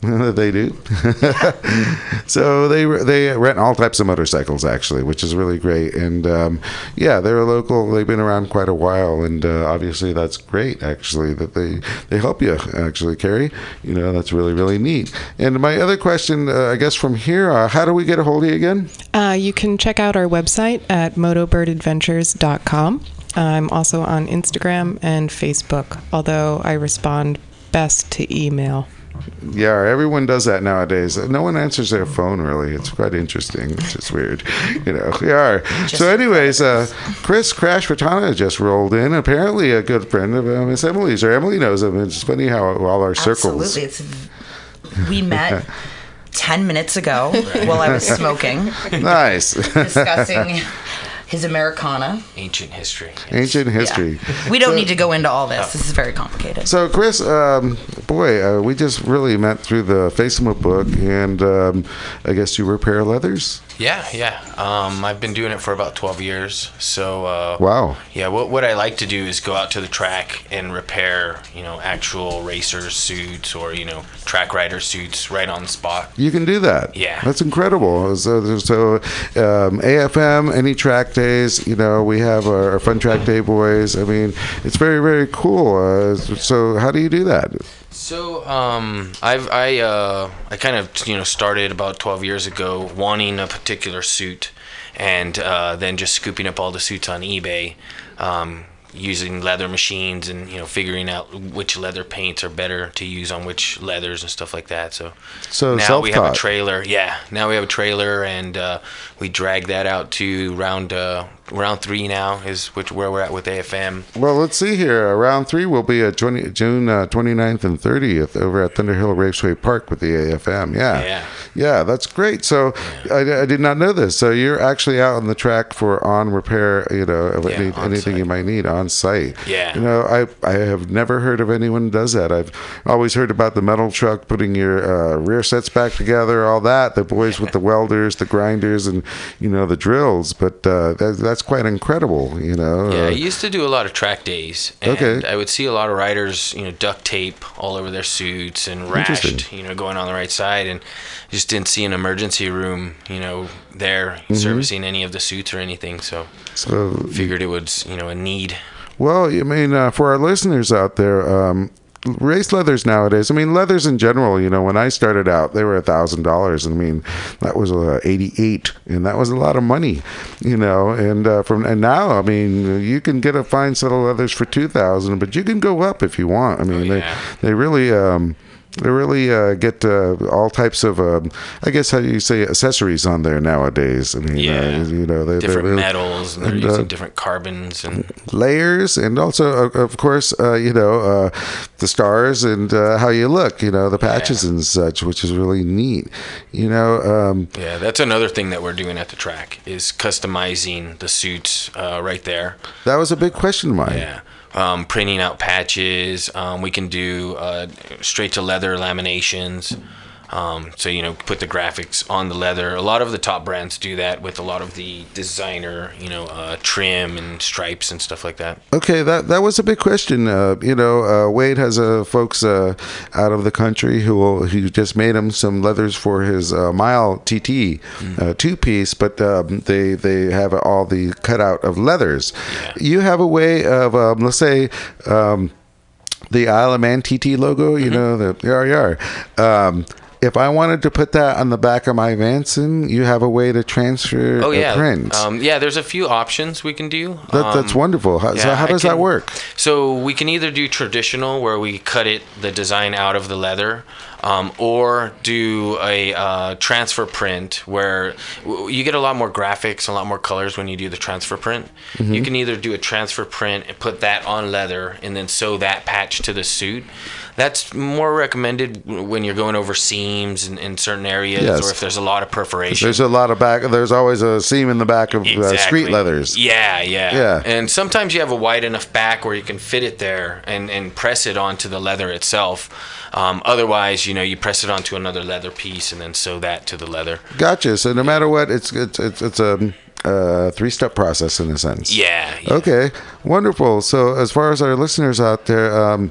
<laughs> they do. <laughs> so they they rent all types of motorcycles actually, which is really great. And um, yeah, they're a local. They've been around quite a while, and uh, obviously that's great. Actually, that they they help you actually carry. You know, that's really really neat. And my other question, uh, I guess from here, uh, how do we get a hold of you again? Uh, you can check out our website at motobirdadventures.com. I'm also on Instagram and Facebook, although I respond best to email. Yeah, everyone does that nowadays. No one answers their phone really. It's quite interesting. It's just weird, you know. Yeah. So, anyways, uh, Chris Crash Ratana just rolled in. Apparently, a good friend of uh, Miss Emily's, or Emily knows him. It's funny how all our circles. Absolutely. It's, we met <laughs> 10 minutes ago while I was <laughs> smoking, Nice. discussing <laughs> his Americana. Ancient history. Ancient history. We don't need to go into all this. This is very complicated. So, Chris, um, boy, uh, we just really met through the Facebook book, and um, I guess you repair leathers. Yeah, yeah. Um, I've been doing it for about 12 years. So, uh, Wow. yeah, what, what I like to do is go out to the track and repair, you know, actual racer suits or, you know, track rider suits right on the spot. You can do that. Yeah. That's incredible. So, so um, AFM, any track days, you know, we have our, our Fun Track Day boys. I mean, it's very, very cool. Uh, so, how do you do that? So, um, I've I uh, I kind of you know started about 12 years ago wanting a particular suit, and uh, then just scooping up all the suits on eBay, um, using leather machines and you know figuring out which leather paints are better to use on which leathers and stuff like that. So, So now we have a trailer. Yeah, now we have a trailer, and uh, we drag that out to round uh, round three now is which where we're at with AFM. Well, let's see here. Round three will be at 20, June uh, 29th and 30th over at Thunderhill Raceway Park with the AFM. Yeah. Yeah. Yeah, that's great. So I, I did not know this. So you're actually out on the track for on repair, you know, of Yeah, any, anything you might need on site. Yeah. You know, I, I have never heard of anyone does that. I've always heard about the metal truck putting your uh, rear sets back together, all that. The boys with the welders, the grinders, and, you know, the drills. But uh, that, that's quite incredible, you know. Yeah, Uh, I used to do a lot of track days, and Okay. I would see a lot of riders, you know, duct tape all over their suits and rashed, you know, going on the right side, and just didn't see an emergency room, you know, there Mm-hmm. servicing any of the suits or anything. So so figured it was, you know, a need. Well, I mean, uh, for our listeners out there, um, race leathers nowadays. I mean, leathers in general. You know, when I started out, they were a thousand dollars. I mean, that was uh, eighty-eight, and that was a lot of money. You know, and uh, from and now, I mean, you can get a fine set of leathers for two thousand, but you can go up if you want. I mean, Oh, yeah. they they really. Um, they really uh, get uh, all types of, um, I guess how do you say accessories on there nowadays. I mean, Yeah. uh, you know, they, different they're, metals and they're and, uh, using different carbons and layers and also uh, of course uh, you know uh, the stars and uh, how you look you know the patches and such which is really neat you know um, yeah that's another thing that we're doing at the track is customizing the suits uh, right there that was a big question of mine yeah um, printing out patches. Um, we can do uh, straight to leather laminations um, so you know put the graphics on the leather a lot of the top brands do that with a lot of the designer you know uh, trim and stripes and stuff like that Okay, that that was a big question. Uh, you know, uh, Wade has uh, folks uh, out of the country who will, who just made him some leathers for his uh, mile TT uh, two piece, but um, they they have all the cutout of leathers. You have a way of um, let's say. Um, the Isle of Man TT logo, you know, the yar yar. If I wanted to put that on the back of my Vanson, you have a way to transfer Oh yeah, print. um, yeah. There's a few options we can do. that, that's Um, wonderful. How, so how does that work? So we can either do traditional, where we cut it the design out of the leather, um, or do a uh, transfer print, where you get a lot more graphics, a lot more colors when you do the transfer print. Mm-hmm. You can either do a transfer print and put that on leather, and then sew that patch to the suit. That's more recommended when you're going over seams in, in certain areas, Yes. or if there's a lot of perforation. There's a lot of back. There's always a seam in the back of uh, street leathers. Yeah, yeah, Yeah. And sometimes you have a wide enough back where you can fit it there and, and press it onto the leather itself. Um, otherwise, you know, you press it onto another leather piece and then sew that to the leather. Gotcha. So no matter what, it's it's it's, it's a uh, three-step process in a sense. Yeah. yeah. Okay. Wonderful. So as far as our listeners out there, um,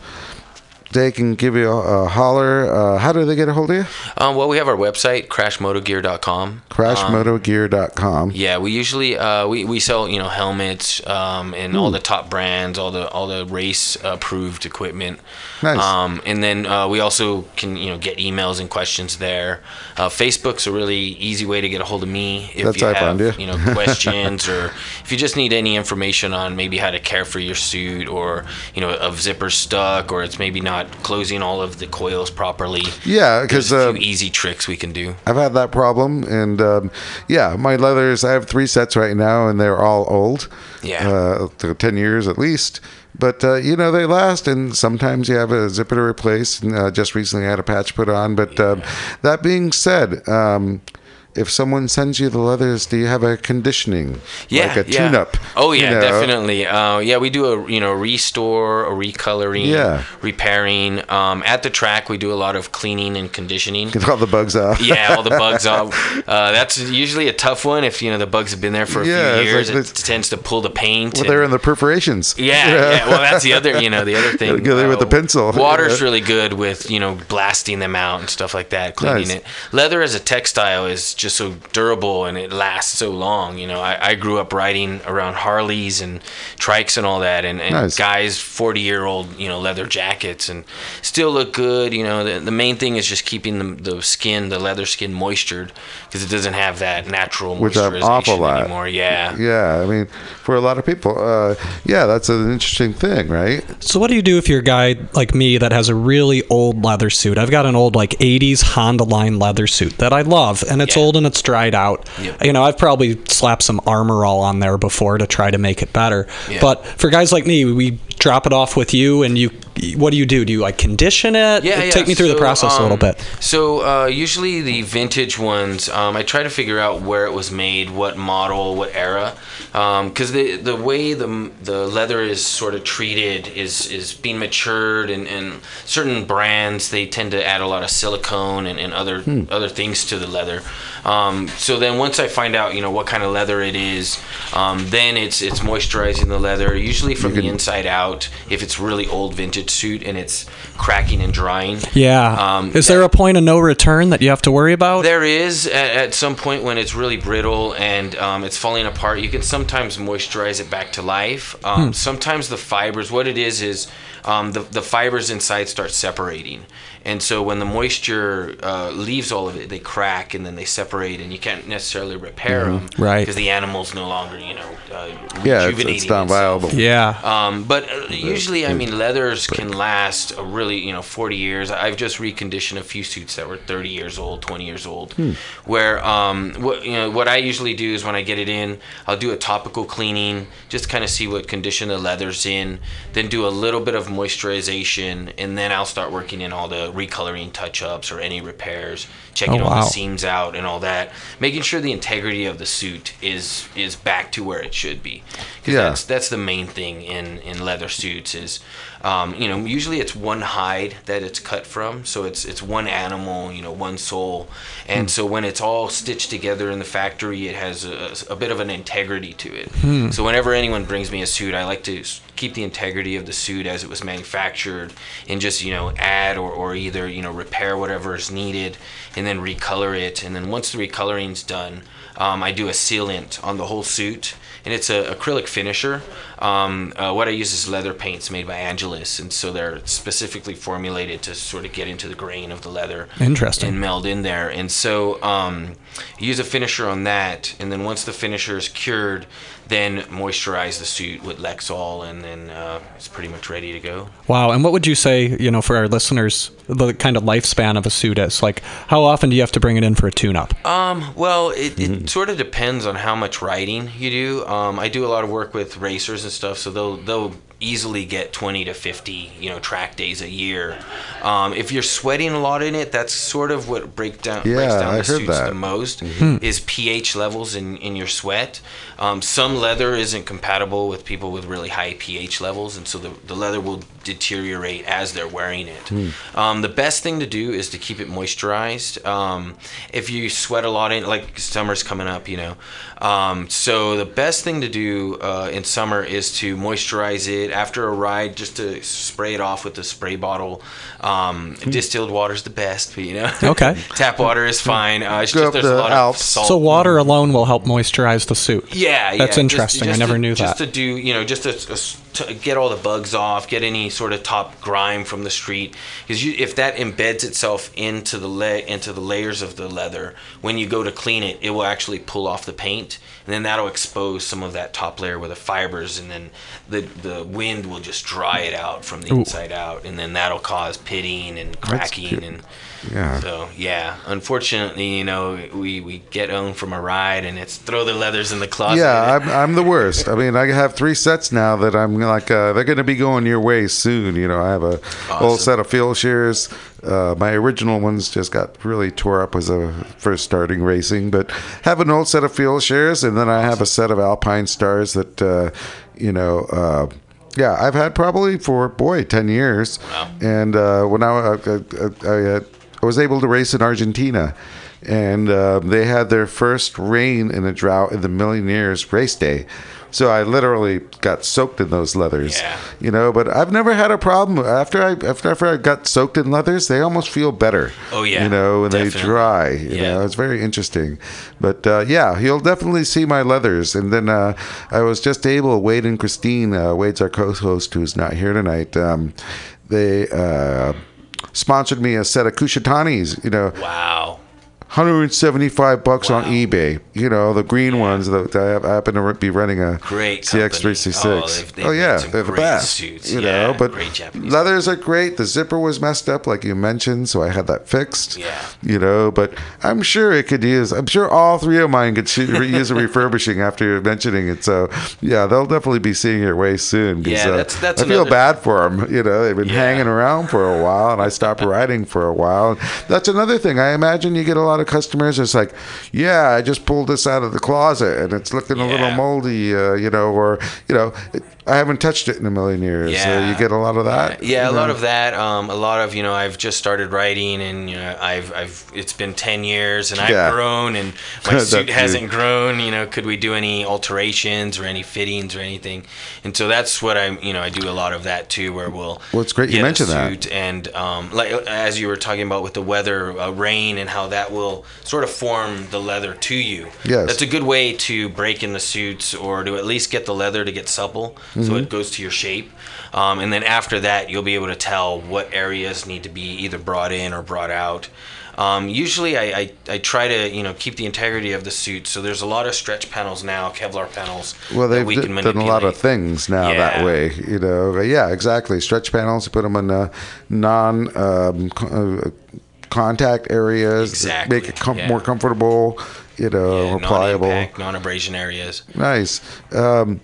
they can give you a, a holler. Uh, how do they get a hold of you? Um, well, we have our website, crashmotogear.com. Um, Crashmotogear.com. Yeah, we usually uh, we, we sell you know helmets um, and all the top brands, all the all the race approved equipment. Nice. Um, and then uh, we also can you know get emails and questions there. Uh, Facebook's a really easy way to get a hold of me if That's you have you. you know <laughs> questions or if you just need any information on maybe how to care for your suit or you know a zipper stuck or it's maybe not closing all of the coils properly. Yeah, because uh, easy tricks we can do. I've had that problem, and um, yeah, my leathers. I have three sets right now, and they're all old. Yeah. uh, ten years at least. But uh, you know they last, and sometimes you have a zipper to replace. And uh, just recently, I had a patch put on. But um, that being said, um, if someone sends you the leathers, do you have a conditioning, Yeah, like a yeah. tune-up? Oh you yeah, know? definitely. Uh, yeah, we do a you know restore, a recoloring, Yeah. repairing. Um, at the track, we do a lot of cleaning and conditioning. Get all the bugs off. <laughs> yeah, all the bugs <laughs> off. Uh, that's usually a tough one. If you know the bugs have been there for a Yeah, few years, like it tends to pull the paint. Well, and- they're in the perforations. yeah, <laughs> yeah. Well, that's the other, you know, the other thing. Go there with the pencil. Water's Yeah. really good with, you know, blasting them out and stuff like that, cleaning Nice. it. Leather as a textile is just so durable and it lasts so long. You know, I, I grew up riding around Harleys and trikes and all that, and, and Nice. guys, 40 year old, you know, leather jackets and still look good. You know, the, the main thing is just keeping the, the skin, the leather skin, moistured because it doesn't have that natural Which I'm moisturization awful at. anymore. Yeah. Yeah, I mean, for a lot of people, uh, yeah, that's an interesting thing, right? So what do you do if you're a guy like me that has a really old leather suit? I've got an old like 80s Honda line leather suit that I love and it's Yeah. old and it's dried out. Yep. You know, I've probably slapped some armor all on there before to try to make it better. Yeah. But for guys like me, we drop it off with you and you what do you do? Do you like condition it? Yeah, yeah. Take me through the So, process a little um, bit. So uh, usually the vintage ones, um, I try to figure out where it was made, what model, what era, because the the way the the leather is sort of treated is is being matured, and, and certain brands they tend to add a lot of silicone and, and other Hmm. other things to the leather. Um, so then once I find out, you know, what kind of leather it is, um, then it's it's moisturizing the leather, usually from the inside out. If it's really old vintage suit and it's cracking and drying. Yeah. Um, Is there a point of no return that you have to worry about? There is at, at some point when it's really brittle and um, it's falling apart. You can sometimes moisturize it back to life. Um, Sometimes the fibers, what it is, is um, the the fibers inside start separating. And so when the moisture uh, leaves all of it, they crack and then they separate, and you can't necessarily repair them, Right. Because the animal's no longer, you know, uh, Yeah, it's, it's not viable. Yeah. Um, but uh, usually, I mean, leathers can last a really, you know, 40 years. I've just reconditioned a few suits that were 30 years old, 20 years old. Where, um, what you know, what I usually do is when I get it in, I'll do a topical cleaning, just kind of see what condition the leather's in, then do a little bit of moisturization, and then I'll start working in all the recoloring touch-ups or any repairs, checking Oh, all the seams out and all that, making sure the integrity of the suit is is back to where it should be. 'Cause Yeah. that's that's the main thing in in leather suits is um, you know usually it's one hide that it's cut from. So it's it's one animal you know one soul. And so when it's all stitched together in the factory it has a, a bit of an integrity to it. So whenever anyone brings me a suit I like to keep the integrity of the suit as it was manufactured and just you know add or, or either you know repair whatever is needed and then recolor it. And then once the recoloring's done um, I do a sealant on the whole suit, and it's a acrylic finisher. Um, uh, what I use is leather paints made by And so they're specifically formulated to sort of get into the grain of the leather Interesting. and meld in there. And so um, you use a finisher on that, and then once the finisher is cured, then moisturize the suit with Lexol, and then uh, it's pretty much ready to go. Wow. And what would you say, you know, for our listeners, the kind of lifespan of a suit is? Like, how often do you have to bring it in for a tune-up? Um, well, it, it sort of depends on how much riding you do. Um, I do a lot of work with racers and stuff, so they'll they'll easily get 20 to 50 you know track days a year. Um, if you're sweating a lot in it, that's sort of what break down breaks down I the heard suits that. the most is pH levels in in your sweat. Um, some leather isn't compatible with people with really high pH levels, and so the, the leather will deteriorate as they're wearing it. Um, the best thing to do is to keep it moisturized. Um, if you sweat a lot in, like summer's coming up, you know. Um, so the best thing to do uh, in summer is to moisturize it after a ride, just to spray it off with a spray bottle. Um, Distilled water is the best, but, you know. <laughs> Okay. Tap water is fine. Uh, it's Go just there's the a lot Alps. of salt. So water alone will help moisturize the suit. Yeah, yeah. That's just- interesting. I never to- knew just that. Just to do, you know, just to, get all the bugs off, get any sort of top grime from the street, because if that embeds itself into the la- into the layers of the leather, when you go to clean it, it will actually pull off the paint, and then that'll expose some of that top layer with the fibers, and then the the wind will just dry it out from the Ooh. inside out, and then that'll cause pitting and cracking and. Yeah. So yeah, unfortunately, you know, we, we get owned from a ride, and it's throw the leathers in the closet. Yeah, I'm, I'm the worst. I mean, I have three sets now that I'm like, uh, they're going to be going your way soon. You know, I have a whole Awesome. set of Fieldsheers. Uh, my original ones just got really tore up as a first starting racing, but have an old set of Fieldsheers, and then I have a set of Alpinestars that, uh, you know, uh, yeah, I've had probably for boy ten years, Wow. and uh, when I, I, I, I, uh, I was able to race in Argentina, and uh, they had their first rain in a drought in the Millionaires race day. So I literally got soaked in those leathers, Yeah. you know. But I've never had a problem after I after, after I got soaked in leathers. They almost feel better. Oh, yeah, you know, when they dry. You Yeah. know, it's very interesting. But uh, yeah, you'll definitely see my leathers. And then uh, I was just able. Wade and Christine, uh, Wade's our co-host, who's not here tonight. Um, they uh, sponsored me a set of Kushitanis. You know, Wow. 175 bucks on eBay. You know, the green ones that I, have, I happen to be running a Great CX366. company. Oh, oh yeah, they're the best. suits. You Yeah, know, but leathers are great. The zipper was messed up, like you mentioned, so I had that fixed. Yeah. You know, but I'm sure it could use. I'm sure all three of mine could use a <laughs> refurbishing after you're mentioning it. So yeah, they'll definitely be seeing your way soon. Yeah, uh, that's- that's I feel bad for them. You know, they've been Yeah. hanging around for a while, and I stopped <laughs> riding for a while. That's another thing. I imagine you get a lot of customers. It's like, yeah, I just pulled this out of the closet, and it's looking a little moldy. Uh, you know, or you know, it, I haven't touched it in a million years. So Yeah. you get a lot of that. Yeah, a you lot of that. Um, a lot of you know, I've just started writing, and you know, I've I've it's been ten years, and I've Yeah. grown, and <laughs> my suit hasn't grown. You know, could we do any alterations or any fittings or anything? And so that's what I'm. You know, I do a lot of that too, where we'll. Well, it's great you mentioned that. And um, like as you were talking about with the weather, uh, rain, and how that will sort of form the leather to you. Yes. That's a good way to break in the suits, or to at least get the leather to get supple. So Mhm. it goes to your shape. Um, and then after that, you'll be able to tell what areas need to be either brought in or brought out. Um, usually, I, I, I try to you know keep the integrity of the suit. So there's a lot of stretch panels now, Kevlar panels. Well, they've we d- can done a lot of things now that way. You know, yeah, exactly. Stretch panels, put them in uh, non. Um, uh, contact areas, Exactly, make it com- yeah. more comfortable. You know, more pliable. non-abrasion areas. Nice. Um,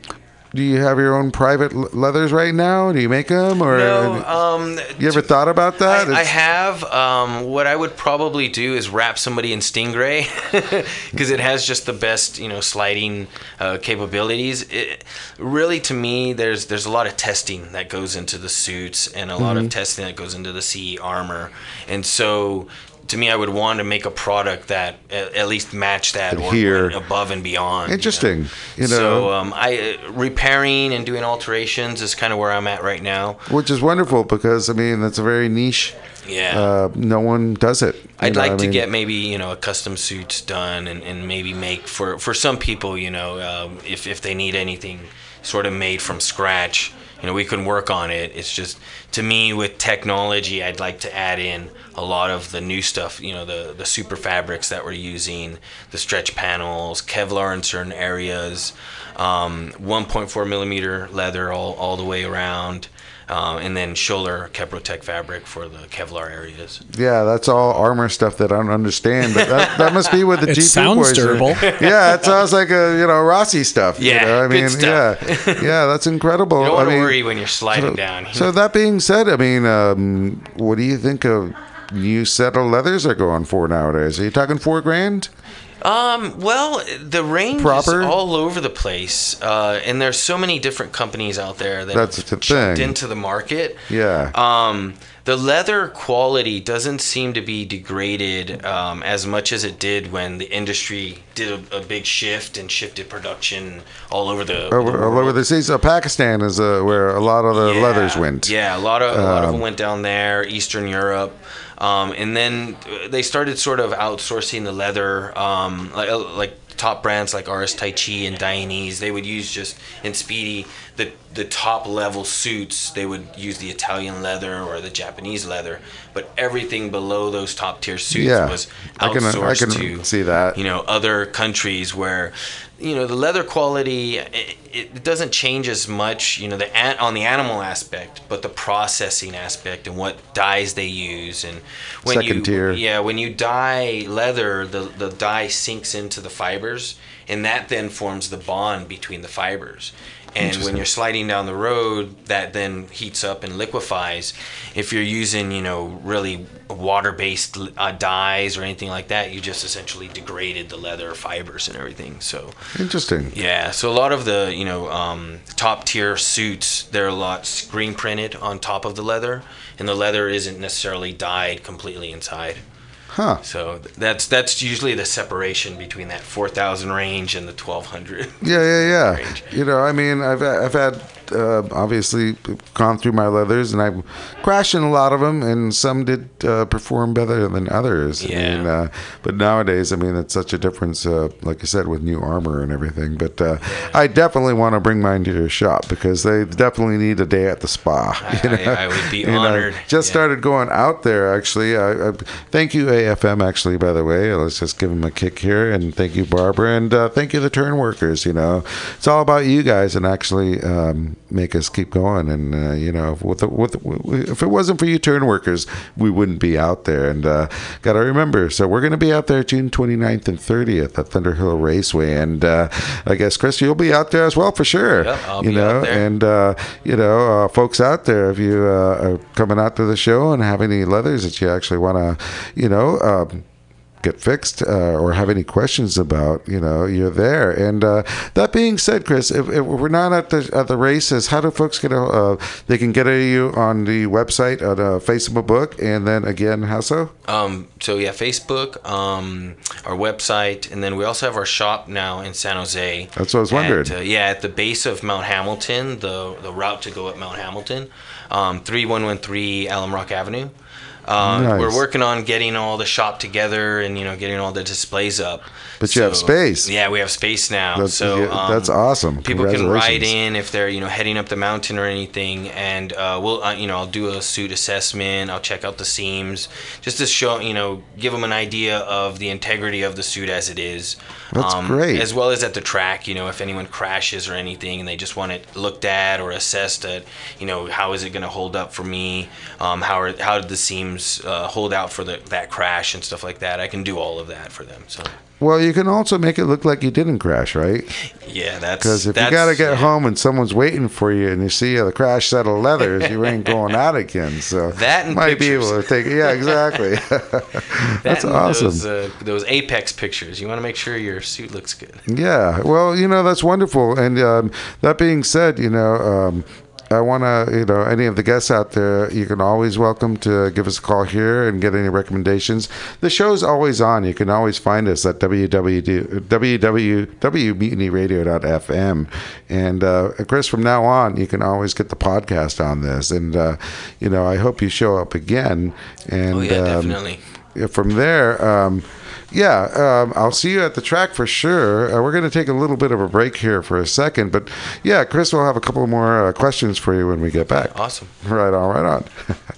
do you have your own private leathers right now? Do you make them, or No, um, you ever thought about that? I, I have. Um, what I would probably do is wrap somebody in Stingray <laughs> because it has just the best, you know, sliding uh, capabilities. It, really, to me, there's there's a lot of testing that goes into the suits and a lot Mhm. of testing that goes into the CE armor, and so. To me, I would want to make a product that at, at least match that or went above and beyond. you know? Interesting. You know, so um, I uh, repairing and doing alterations is kind of where I'm at right now. which is wonderful because I mean that's a very niche. Yeah. Uh, no one does it. I'd like I to mean- get maybe you know a custom suits done and, and maybe make for for some people you know um, if if they need anything sort of made from scratch you know we can work on it. It's just to me with technology I'd like to add in a lot of the new stuff you know the the super fabrics that we're using the stretch panels Kevlar in certain areas um, 1.4 millimeter leather all, all the way around um, and then Schoeller Keprotec fabric for the Kevlar areas Yeah, that's all armor stuff that I don't understand, but that, that must be what the <laughs> It G2 sounds boys are- durable. <laughs> Yeah, it sounds like a you know Rossi stuff. you Yeah, know? I good mean, stuff. yeah, <laughs> yeah, that's incredible. You don't want I to mean, worry when you're sliding so, down. So that being said, I mean, um, what do you think of new set of leathers are going for nowadays? Are you talking four grand? Um, well, the range Proper? is all over the place, uh, and there's so many different companies out there that That's have the jumped thing. into the market. Yeah. Um, the leather quality doesn't seem to be degraded um, as much as it did when the industry did a, a big shift and shifted production all over the, the Over, all over the seas. So Pakistan is uh, where a lot of the leathers went. Yeah, a lot of a lot of Um, them went down there, Eastern Europe, um, and then uh, they started sort of outsourcing the leather, um, like uh, like top brands like RS Taichi and Dainese. They would use just in Speedy the the top level suits. They would use the Italian leather or the Japanese leather, but everything below those top tier suits Yeah, was I can- I can to see that. you know other countries where you know the leather quality it, it doesn't change as much you know the an- on the animal aspect but the processing aspect and what dyes they use and when Second you tier. yeah when you dye leather the the dye sinks into the fibers and that then forms the bond between the fibers and when you're sliding down the road that then heats up and liquefies. If you're using you know really water-based uh, dyes or anything like that you just essentially degraded the leather fibers and everything. So Interesting. yeah so a lot of the you know um, top tier suits they're a lot screen printed on top of the leather and the leather isn't necessarily dyed completely inside Huh. so that's that's usually the separation between that 4000 range and the 1200 Yeah, yeah, yeah. <laughs> You know, I mean, I've I've had uh, obviously gone through my leathers, and I've crashed in a lot of them, and some did uh, perform better than others. Yeah. mean, uh, but nowadays, I mean, it's such a difference. Uh, like I said, with new armor and everything. But uh, I definitely want to bring mine to your shop because they definitely need a day at the spa. <laughs> you I- know? I would be know, honored. just started going out there. Actually, I, I, thank you AFM. Actually, by the way, let's just give them a kick here, and thank you Barbara, and uh, thank you the turn workers. You know, it's all about you guys, and actually um, make us keep going. And uh, you know, with the, with the, if it wasn't for you turn workers, we wouldn't be out there. And uh, got to remember, so we're going to be out there June 29th and 30th at Thunderhill Raceway, and uh, I guess Chris, you'll be out there as well for sure. Yep, I'll you know, and uh, you know, uh, folks out there, if you uh, are coming out to the show and have any leathers that you actually want to, you know. Um, get fixed uh, or have any questions about you know you're there and uh, that being said chris if, if we're not at the at the races how do folks get a uh, they can get at you on the website on uh, facebook book and then again how so Um, so yeah, Facebook, um, our website, and then we also have our shop now in San Jose. That's what I was wondering. At, uh, yeah, at the base of Mount Hamilton, the the route to go at Mount Hamilton, um, three one one three Alum Rock Avenue. Um, Nice. We're working on getting all the shop together and you know getting all the displays up. But you have space. Yeah, we have space now. That's- so um, that's awesome. People can ride in if they're you know heading up the mountain or anything, and uh, we'll uh, you know I'll do a suit assessment. I'll check out the seams just to show you know give them an idea of the integrity of the suit as it is. That's great. As well as at the track, you know, if anyone crashes or anything and they just want it looked at or assessed at, you know, how is it going to hold up for me? Um, how are how did the seams uh, hold out for the, that crash and stuff like that? I can do all of that for them. So Well, you can also make it look like you didn't crash, right? yeah, that's Because if you got to get yeah. home and someone's waiting for you and you see the crash set of leathers, you ain't going out again. So <laughs> That and might be able to take. Yeah, exactly. <laughs> <laughs> That That's awesome. Those, uh, those apex pictures. You want to make sure your suit looks good. Yeah, well, you know that's wonderful. And um, that being said, you know, um, I want to, you know, any of the guests out there, you can always welcome to give us a call here and get any recommendations. The show's always on. You can always find us at www.mutinyradio.fm. And uh, Chris, from now on, you can always get the podcast on this. And uh, you know, I hope you show up again. And Oh yeah, um, definitely. from there, um, yeah, um, I'll see you at the track for sure. Uh, we're going to take a little bit of a break here for a second, but yeah, Chris we'll have a couple more uh, questions for you when we get back. Awesome. Right on, right on. <laughs>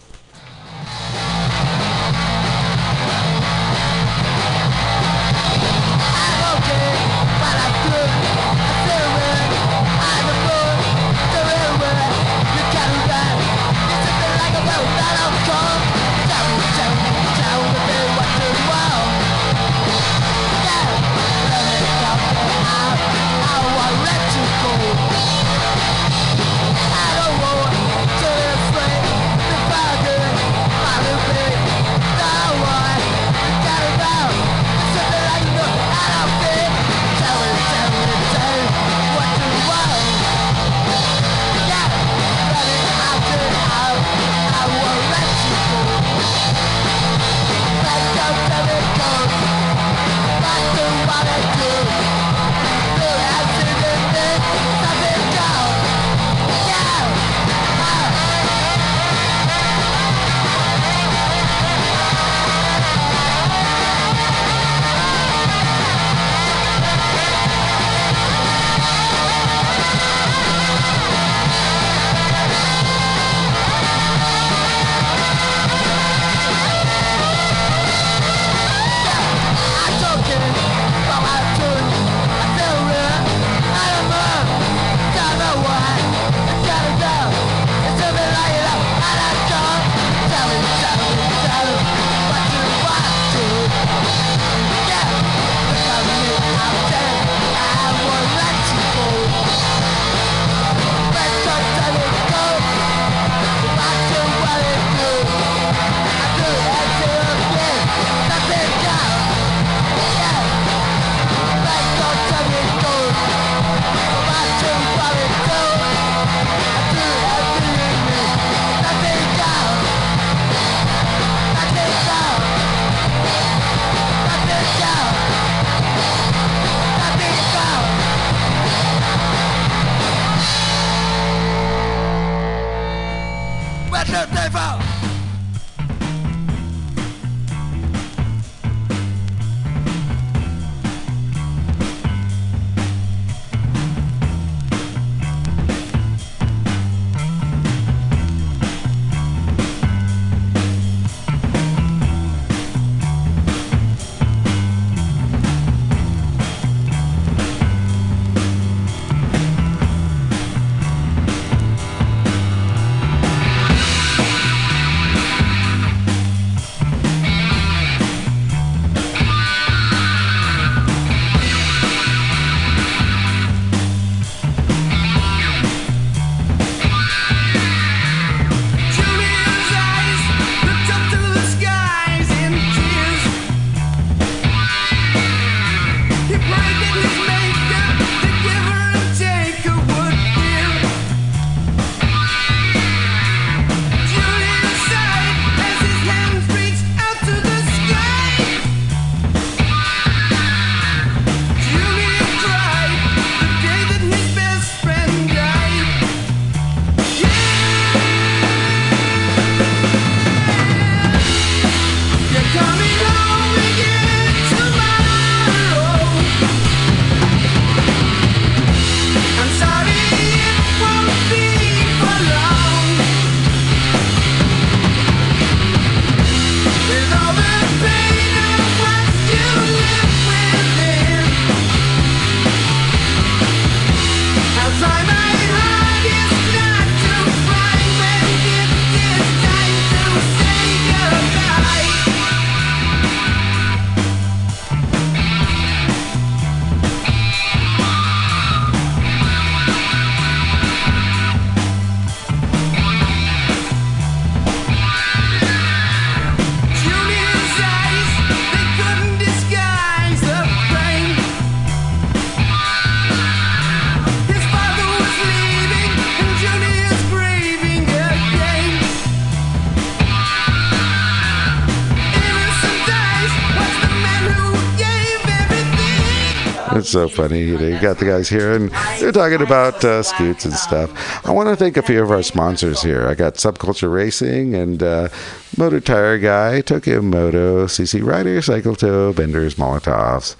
so funny. You know, you got the guys here, and they're talking about uh, scoots and stuff. I want to thank a few of our sponsors here. I got Subculture Racing and uh, Motor Tire Guy, Tokyo Moto, CC Rider, Cycle Toe, Benders, Molotovs.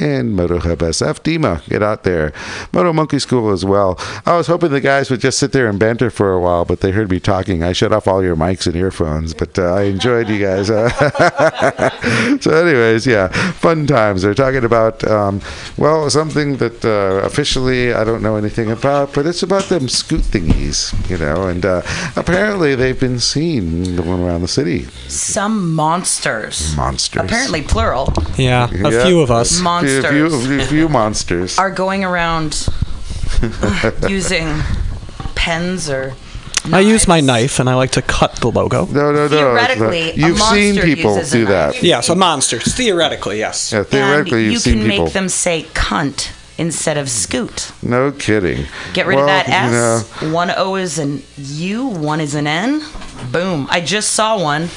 And Moto Hub SF Dima, get out there. Moto Monkey School as well. I was hoping the guys would just sit there and banter for a while, but they heard me talking. I shut off all your mics and earphones, but uh, I enjoyed you guys. <laughs> so, anyways, yeah, fun times. They're talking about, um, well, something that uh, officially I don't know anything about, but it's about them scoot thingies, you know, and uh, apparently they've been seen going around the city. Some monsters, Monsters. apparently plural, Yeah, a Yeah. few of us. A few, monsters <laughs> few, few monsters. are going around uh, <laughs> using pens or. I use my knife and I like to cut the logo. No, no, no. Theoretically, a You've seen people uses do that. Yes, a monster. Theoretically, yes. Yeah, theoretically, and you've you seen can people. make them say cunt instead of scoot. No kidding. Get rid Well, of that you S. know, One O is an U, one is an N. Boom. I just saw one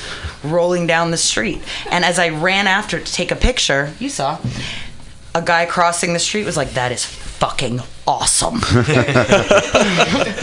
rolling down the street. And as I ran after to take a picture, you saw, a guy crossing the street was like, that is fucking awesome. <laughs>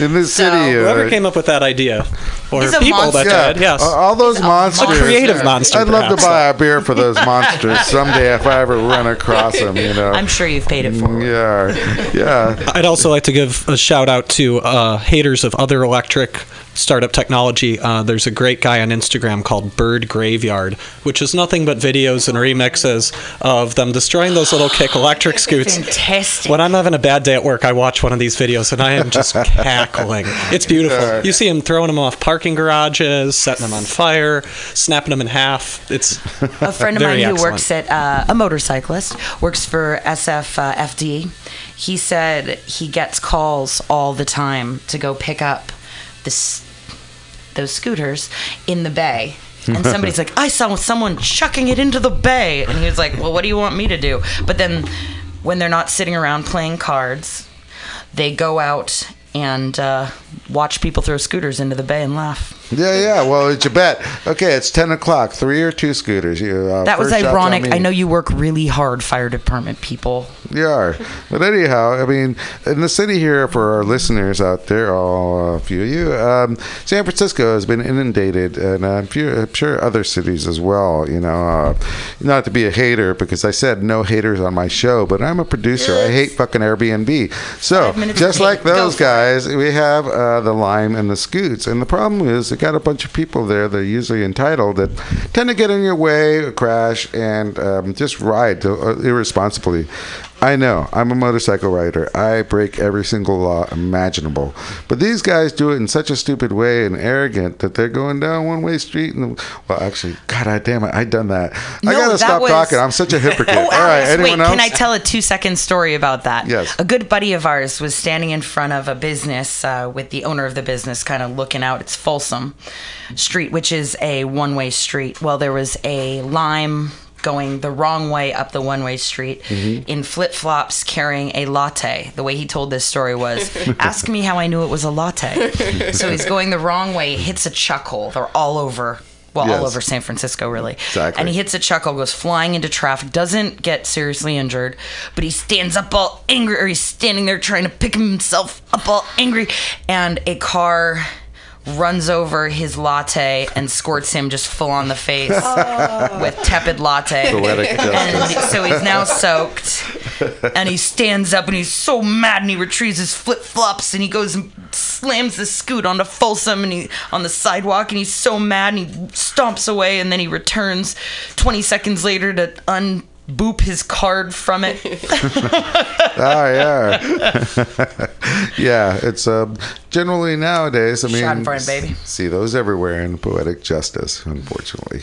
in this So, city, uh, Whoever came up with that idea, or He's a people that yeah, did, yes. uh, all those He's monsters. A creative monster, I'd love to buy a beer for those monsters someday if I ever run across them. You know. I'm sure you've paid it forward. Yeah, yeah. I'd also like to give a shout out to uh, haters of other electric startup technology. Uh, there's a great guy on Instagram called Bird Graveyard, which is nothing but videos and remixes of them destroying those little kick electric scoots. Fantastic. When I'm having a bad day at work, I watch one of these videos and I am just <laughs> cackling. It's beautiful. You see him throwing them off parking garages, setting them on fire, snapping them in half. It's a friend of very mine who excellent. works at uh, a motorcyclist works for SF uh, FD. He said he gets calls all the time to go pick up this those scooters in the bay. And somebody's <laughs> like, I saw someone chucking it into the bay. And he was like, Well, what do you want me to do? But then when they're not sitting around playing cards, they go out and uh, watch people throw scooters into the bay and laugh. Yeah, yeah. Well, it's a bet. Okay, it's ten o'clock. Three or two scooters. You, uh, That was first shot's on ironic. I know you work really hard, fire department people. You are. But anyhow, I mean, in the city here, for our listeners out there, all a few of you, um, San Francisco has been inundated, and I'm sure, I'm sure other cities as well. You know, uh, not to be a hater, because I said no haters on my show, but I'm a producer. I hate fucking Airbnb. So, just like those for it. guys, we have uh, the Lime and the Scoots. And the problem is, got a bunch of people there that are usually entitled that tend to get in your way, crash, and um, just ride uh, irresponsibly. I know. I'm a motorcycle rider. I break every single law imaginable. But these guys do it in such a stupid way and arrogant that they're going down one way street and well, actually, God I damn it, I done that. I gotta that stop was- talking. I'm such a <laughs> hypocrite. Oh, All right, Alex, anyone wait, else? can I tell a two second story about that? Yes. A good buddy of ours was standing in front of a business uh, with the owner of the business kind of looking out. It's Folsom Street, which is a one way street. Well, there was a lime going the wrong way up the one way street Mm-hmm. in flip flops carrying a latte. The way he told this story was <laughs> ask me how I knew it was a latte. <laughs> so he's going the wrong way, hits a chuck hole. They're all over. Well, all over San Francisco, really. Exactly. And he hits a chuckle, goes flying into traffic, doesn't get seriously injured, but he stands up all angry, or he's standing there trying to pick himself up all angry, and a car runs over his latte and squirts him just full on the face oh. with tepid latte. And so he's now soaked, and he stands up and he's so mad, and he retrieves his flip flops and he goes and slams the scoot onto Folsom and he on the sidewalk, and he's so mad and he stomps away, and then he returns 20 seconds later to unboop his card from it. oh <laughs> yeah, <laughs> yeah. It's um, generally nowadays. I mean, Schadenfreude, baby. see those everywhere in poetic justice, unfortunately.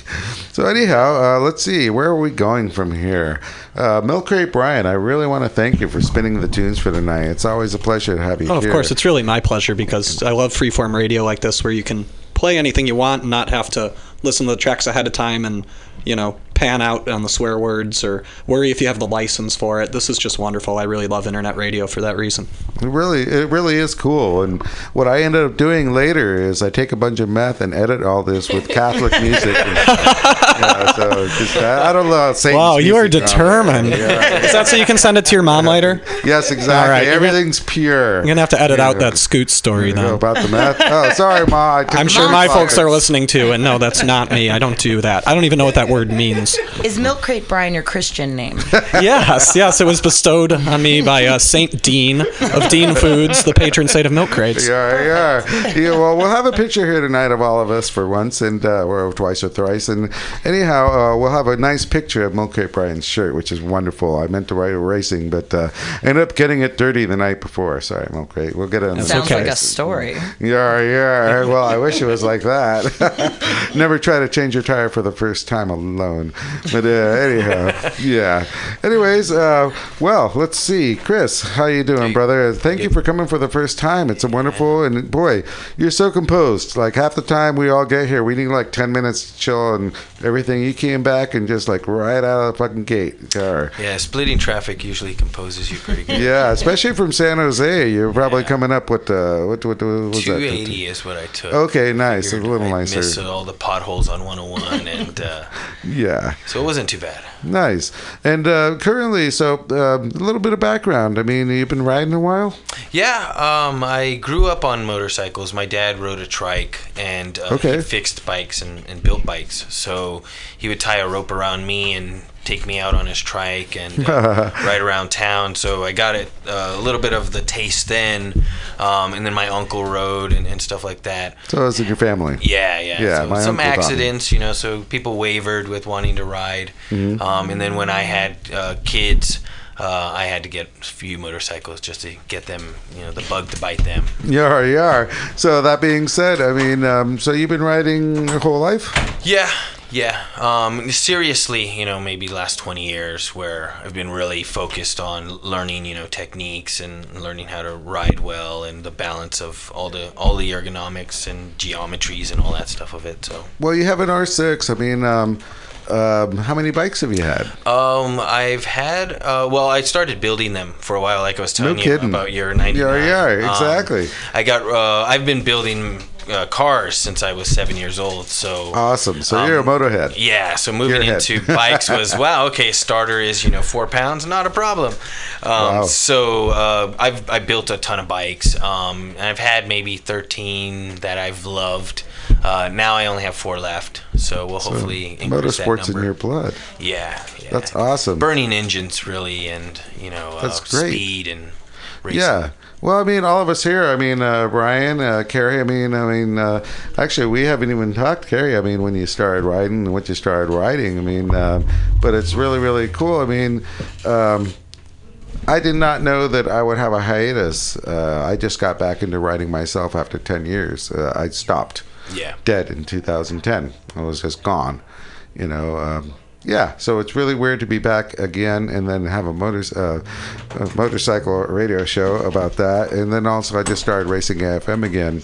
So anyhow, uh, let's see where are we going from here. Uh, Milk Crate Brian, I really want to thank you for spinning the tunes for tonight. It's always a pleasure to have you Oh, of course, it's really my pleasure because I love freeform radio like this where you can play anything you want and not have to listen to the tracks ahead of time and, you know, pan out on the swear words or worry if you have the license for it. This is just wonderful. I really love internet radio for that reason. It really, it really is cool. And what I ended up doing later is I take a bunch of meth and edit all this with <laughs> Catholic music. And, yeah, so just, I, I don't know. Satan's Wow, you are music on there. determined. Yeah. Is that so you can send it to your mom later? Yes, exactly. All right, you're gonna- Everything's pure. You're gonna have to edit out that Scoot story You know about the meth. Oh, sorry, ma. I <laughs> took I'm sure meth my folks are listening too, and no, that's not me. I don't do that. I don't even know what that word means. Is Milk Crate Brian your Christian name? <laughs> Yes, yes, it was bestowed on me by uh, Saint Dean of Dean Foods, the patron saint of milk crates. Yeah, yeah. yeah. Well, we'll have a picture here tonight of all of us for once, and uh, or twice or thrice. And anyhow, uh, we'll have a nice picture of Milk Crate Brian's shirt, which is wonderful. I meant to write a racing, but uh, ended up getting it dirty the night before. Sorry, Milk Crate. We'll get it. on the Sounds okay. like a story. Yeah, yeah. Well, I wish it was like that. <laughs> Never try to change your tire for the first time alone. But uh, anyhow, yeah. Anyways, uh, well, let's see, Chris, how you doing, brother? Thank you for coming for the first time. It's a wonderful and boy, you're so composed. Like half the time we all get here, we need like ten minutes to chill and everything. You came back and just like right out of the fucking gate car. Yeah, splitting traffic usually composes you pretty good. Yeah, especially from San Jose. You're probably coming up with uh, what what, what was that? 280 is what I took. Okay, nice. A little I'd nicer. Miss all the potholes on 101, and uh, <laughs> Yeah. so it wasn't too bad. Nice. And uh, currently, so uh, a little bit of background. I mean, you've been riding a while. Yeah, um, I grew up on motorcycles. My dad rode a trike, and uh, Okay. he fixed bikes and, and built bikes. So he would tie a rope around me and take me out on his trike and <laughs> uh, ride around town. So I got it uh, a little bit of the taste then, um, and then my uncle rode and, and stuff like that. So it's in your family. Yeah, yeah. Yeah, so some uncle taught me. accidents, you know, so people wavered with wanting to ride. Mm-hmm. Um, and then when I had uh, kids, uh, I had to get a few motorcycles just to get them, you know, the bug to bite them. Yeah, you are. So that being said, I mean, um, so you've been riding your whole life? Yeah, yeah. Um, seriously, you know, maybe last 20 years where I've been really focused on learning, you know, techniques and learning how to ride well and the balance of all the all the ergonomics and geometries and all that stuff of it. So, Well, you have an R6. I mean, um, um, how many bikes have you had? um, I've had uh, well, I started building them for a while, like I was telling you kidding. about your 99. Yeah, yeah, Um, exactly. I got uh, I've been building uh, cars since I was seven years old. So Awesome. So you're a Um, motorhead. Yeah, so moving into bikes was <laughs> wow. Okay, starter is you know four pounds, not a problem. Um, Wow. So uh, I've I built a ton of bikes. Um, and I've had maybe thirteen that I've loved. Uh, now I only have four left. So we'll hopefully increase that Motorsports in your blood. yeah, yeah. That's awesome. Burning engines, really, and you know, That's uh, great. speed and racing. Yeah. Well, I mean, all of us here. I mean, uh, Brian, uh, Carrie. I mean, I mean, uh, actually, we haven't even talked, Carrie. I mean, when you started riding and what you started riding. I mean, um, but it's really, really cool. I mean, um, I did not know that I would have a hiatus. Uh, I just got back into riding myself after ten years. Uh, I stopped Yeah. dead in 2010. I was just gone, you know. Um, yeah, so it's really weird to be back again and then have a motors uh, a motorcycle radio show about that, and then also I just started racing AFM again.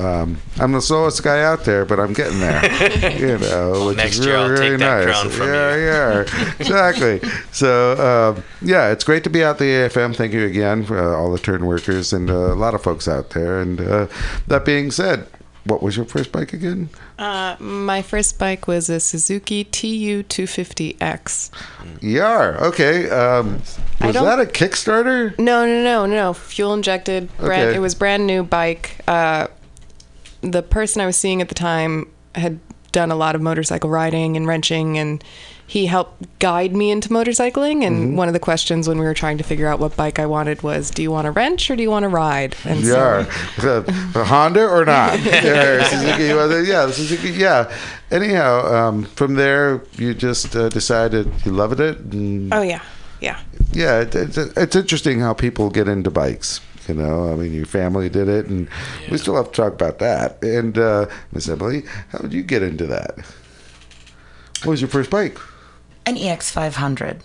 Um, I'm the slowest guy out there, but I'm getting there. <laughs> you know, which Next is year really, I'll really take that nice. yeah, yeah, <laughs> exactly. So um, yeah, it's great to be out the AFM. Thank you again for uh, all the turn workers and uh, a lot of folks out there. And uh, that being said, what was your first bike again? Uh, my first bike was a Suzuki TU 250X. Yar. Okay. Um, was that a Kickstarter? No, no, no, no. Fuel injected. Brand, Okay. It was brand new bike. Uh, the person I was seeing at the time had done a lot of motorcycle riding and wrenching, and he helped guide me into motorcycling. And Mm-hmm. one of the questions when we were trying to figure out what bike I wanted was, "Do you want a wrench or do you want to ride?" And Yar. so The, the Honda or not? <laughs> yeah, Suzuki. was it? Yeah, the Suzuki. Yeah. Anyhow, um, from there you just uh, decided you loved it. And Oh yeah, yeah. yeah, it, it's it's interesting how people get into bikes. You know, I mean, your family did it, and we still have to talk about that. And uh, Miss Emily, how did you get into that? What was your first bike? An EX500.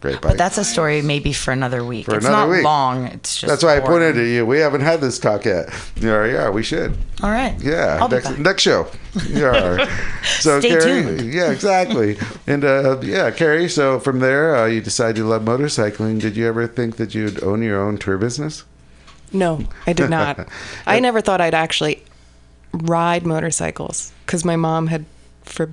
Great bike. But that's a story maybe for another week. For it's another not week. long. It's just. That's why I boring. pointed at you. We haven't had this talk yet. Yeah, yeah, we should. All right. Yeah, I'll be next, back. next show. Yeah. <laughs> So Stay Carrie, tuned. yeah, exactly. And uh, yeah, Carrie. So from there, uh, you decided you love motorcycling. Did you ever think that you'd own your own tour business? No, I did not. <laughs> I never thought I'd actually ride motorcycles because my mom had for,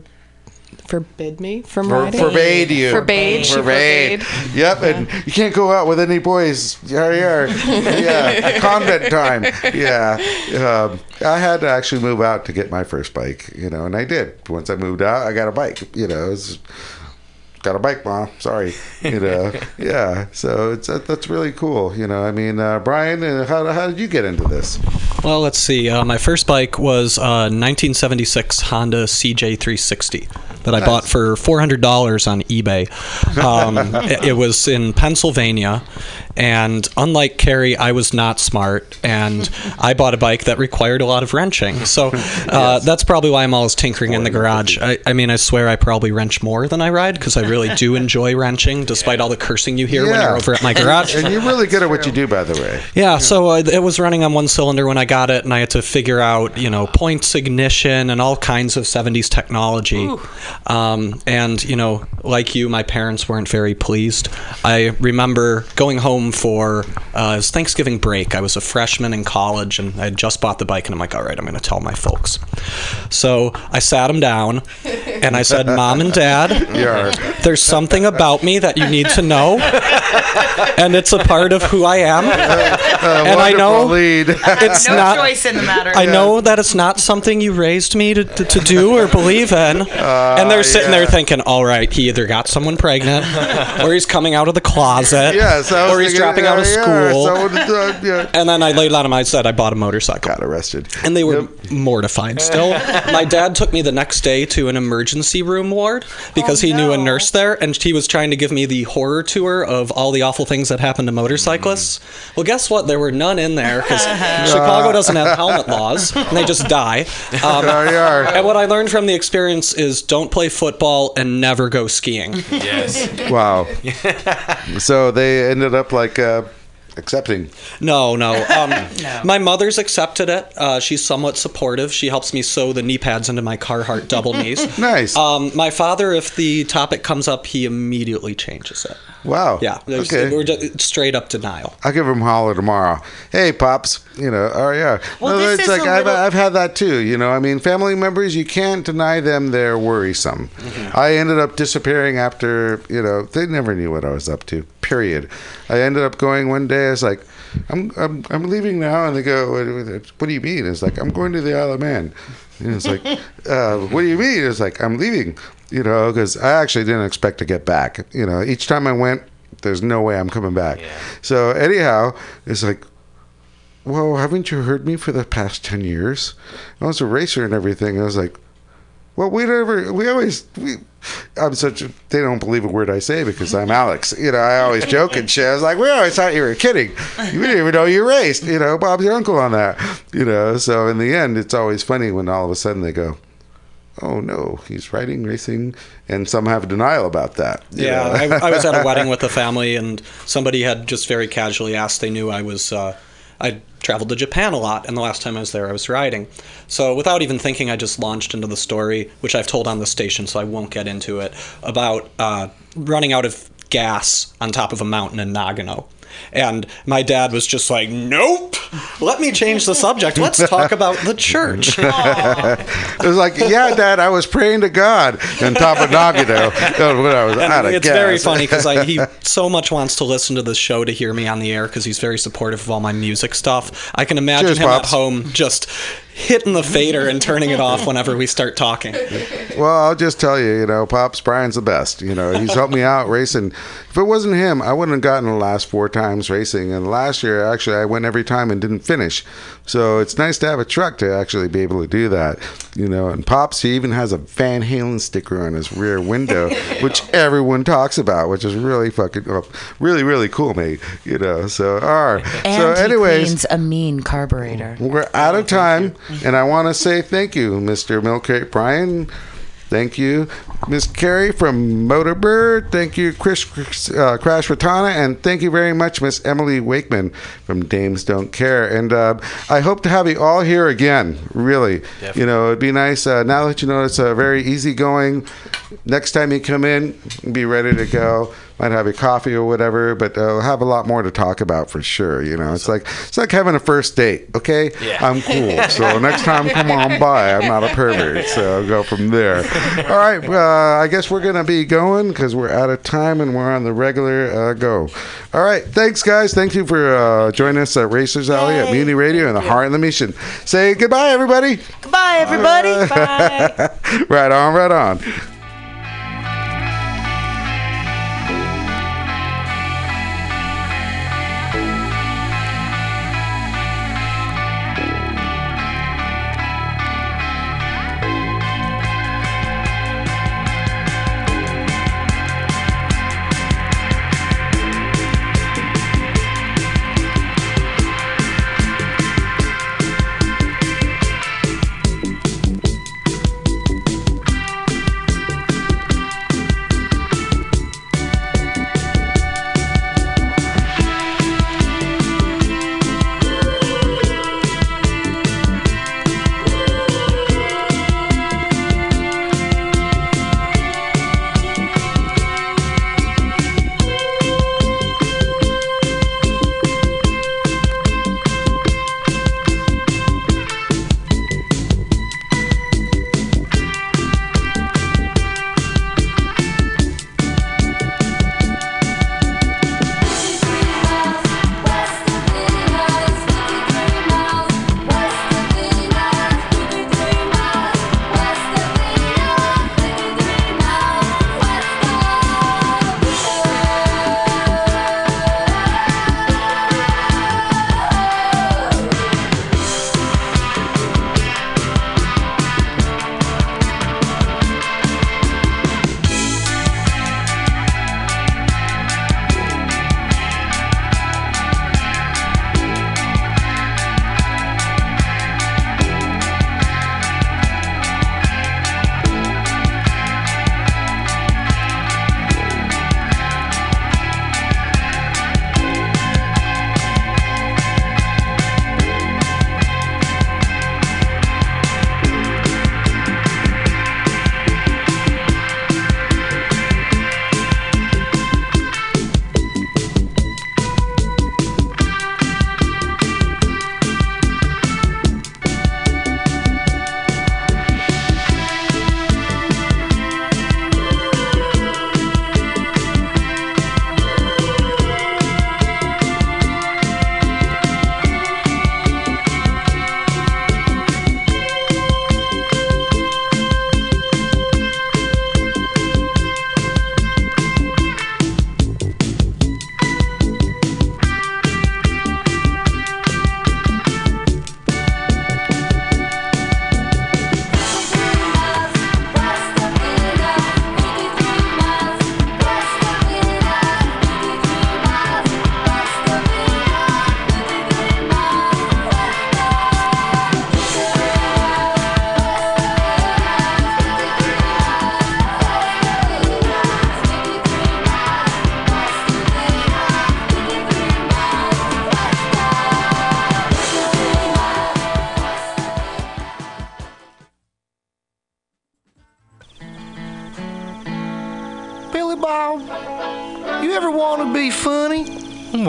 forbid me from For, riding. forbade you. Forbade. Forbade. forbade. Yep, and you can't go out with any boys. Yeah, yeah, <laughs> yeah. Convent time. Yeah. Um, I had to actually move out to get my first bike, you know, and I did. Once I moved out, I got a bike. You know, it's got a bike, mom. Sorry. You know. <laughs> yeah. So it's that, that's really cool. You know. I mean, uh, Brian, uh, how how did you get into this? Well, let's see. Uh, my first bike was a 1976 Honda CJ360 that I bought for $400 on eBay. Um, <laughs> it, it was in Pennsylvania, and unlike Carrie, I was not smart, and <laughs> I bought a bike that required a lot of wrenching. So uh, that's probably why I'm always tinkering in the garage. I, I mean, I swear I probably wrench more than I ride because I really do <laughs> enjoy wrenching, despite all the cursing you hear when Yeah. you're over at my garage. And you're really good at what you do, by the way. Yeah, so uh, it was running on one cylinder when I got it, and I had to figure out, you know, points ignition and all kinds of 70s technology. Um, and, you know, like you, my parents weren't very pleased. I remember going home for uh, it was Thanksgiving break. I was a freshman in college, and I had just bought the bike, and I'm like, all right, I'm going to tell my folks. So I sat them down, and I said, <laughs> Mom and Dad, Yeah. There's something about me that you need to know, and it's a part of who I am. <laughs> and I know lead. it's no not. choice in the matter. I know that it's not something you raised me to, to, to do or believe in. and they're sitting there thinking, all right, he either got someone pregnant, <laughs> or he's coming out of the closet, Yes, I or he's thinking, dropping out of yeah, yeah, school. someone, uh, yeah. and then I laid on him. I said I bought a motorcycle. Got arrested. And they were Yep. mortified still. <laughs> My dad took me the next day to an emergency room ward because Oh, he knew a no. Nurse there and he was trying to give me the horror tour of all the awful things that happen to motorcyclists. Well, guess what? There were none in there because <laughs> Chicago doesn't have helmet laws and they just die. <laughs> Um, There you are. and what I learned from the experience is don't play football and never go skiing. Yes. Wow. <laughs> so they ended up like uh, accepting. No, no. Um, <laughs> My mother's accepted it. Uh, she's somewhat supportive. She helps me sew the knee pads into my Carhartt double knees. <laughs> Nice. Um, my father, if the topic comes up, he immediately changes it. Wow. Yeah, there's- Okay. we're just straight up denial. I'll give him a holler tomorrow. Hey, pops. You know. Oh yeah. Well, No, this it's is like a I've, little- I've had that too. You know. I mean, family members. You can't deny them. They're worrisome. I ended up disappearing after. You know, they never knew what I was up to. Period. I ended up going one day. I was like. I'm, I'm I'm leaving now, and they go. What, what do you mean? It's like I'm going to the Isle of Man. And it's like, <laughs> uh, what do you mean? It's like I'm leaving. You know, because I actually didn't expect to get back. You know, each time I went, there's no way I'm coming back. So anyhow, it's like, well, haven't you heard me for the past 10 years? I was a racer and everything. I was like, well, we never, we always, we, I'm such a, they don't believe a word I say because I'm Alex. You know, I always joke and shit. I was like, we always thought you were kidding. You didn't even know you raced. You know, Bob's your uncle on that. You know, so in the end, it's always funny when all of a sudden they go, oh no, he's riding, racing, and some have denial about that. Yeah. I, I was at a wedding with a <laughs> family, and somebody had just very casually asked. They knew I was. Uh, I traveled to Japan a lot, and the last time I was there, I was riding. So without even thinking, I just launched into the story, which I've told on the station, so I won't get into it, about uh, running out of gas on top of a mountain in Nagano. And my dad was just like, "Nope, let me change the subject. Let's talk about the church." <laughs> It was like, yeah, Dad, I was praying to God on top of Nagano I was out of it's gas. very funny because he <laughs> so much wants to listen to the show to hear me on the air because he's very supportive of all my music stuff. I can imagine Cheers, him Pops. at home just hitting the fader and turning it off whenever we start talking. Well, I'll just tell you, you know, Pops Brian's the best. You know, he's helped me out racing. If it wasn't him, I wouldn't have gotten the last four times racing. And last year, actually, I went every time and didn't finish. So it's nice to have a truck to actually be able to do that. You know, and Pops, he even has a Van Halen sticker on his rear window, <laughs> which everyone talks about, which is really fucking, well, really, really cool, mate. You know, so, all right. And so, he anyways. cleans a mean carburetor. We're out of time, and I want to say thank you, Mr. Milk Crate Brian. Thank you, Miss Carrie from Motorbird. Thank you, Chris uh, Crash Ratana, and thank you very much, Miss Emily Wakeman from Dames Don't Care. And uh, I hope to have you all here again. Really, you know, it'd be nice uh, now that you know it's a very easygoing. Next time you come in, be ready to go. Might have your coffee or whatever, but uh, we'll have a lot more to talk about for sure. You know, it's like it's like having a first date. Okay, Yeah. I'm cool. So <laughs> next time, come on by. I'm not a pervert, so I'll go from there. All right, uh, I guess we're gonna be going because we're out of time and we're on the regular uh, go. All right, thanks guys. Thank you for uh, joining us at Racers Alley at Mutiny Radio and the Heart of the Mission. Say goodbye, everybody. Goodbye, everybody. Bye. <laughs> right on, right on.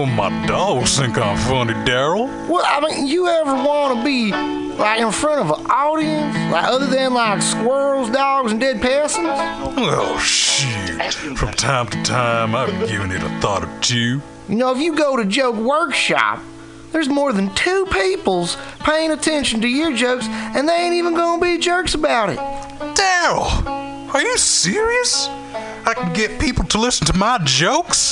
Well, my dogs think I'm funny, Daryl. Well, I mean, you ever want to be like in front of an audience, like other than like squirrels, dogs, and dead peasants? Oh, well, shoot. From time to time, I've given it a thought or two. You know, if you go to Joke Workshop, there's more than two peoples paying attention to your jokes, and they ain't even gonna be jerks about it. Daryl, are you serious? I can get people to listen to my jokes?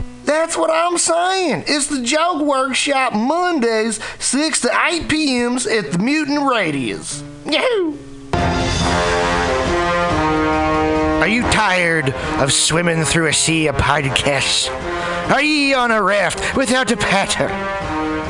That's what I'm saying. It's the Joke Workshop Mondays, 6 to 8 p.m.s at the Mutant Radius. Yahoo! Are you tired of swimming through a sea of podcasts? Are ye on a raft without a paddle?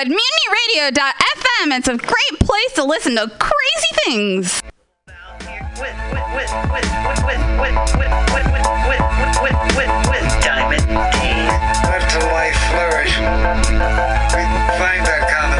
at mutinyradio.fm. It's a great place to listen to crazy things. Life flourish. Find common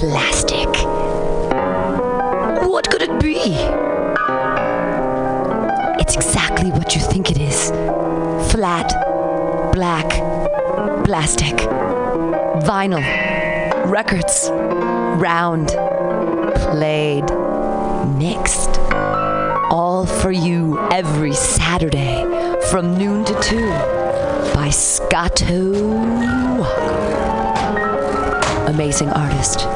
plastic? What could it be? It's exactly what you think it is flat black plastic. Vinyl, records, round, played, mixed. All for you every Saturday from noon to 2 by Scotto. Amazing artist,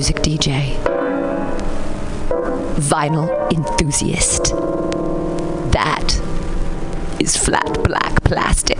music DJ, vinyl enthusiast. That is flat black plastic.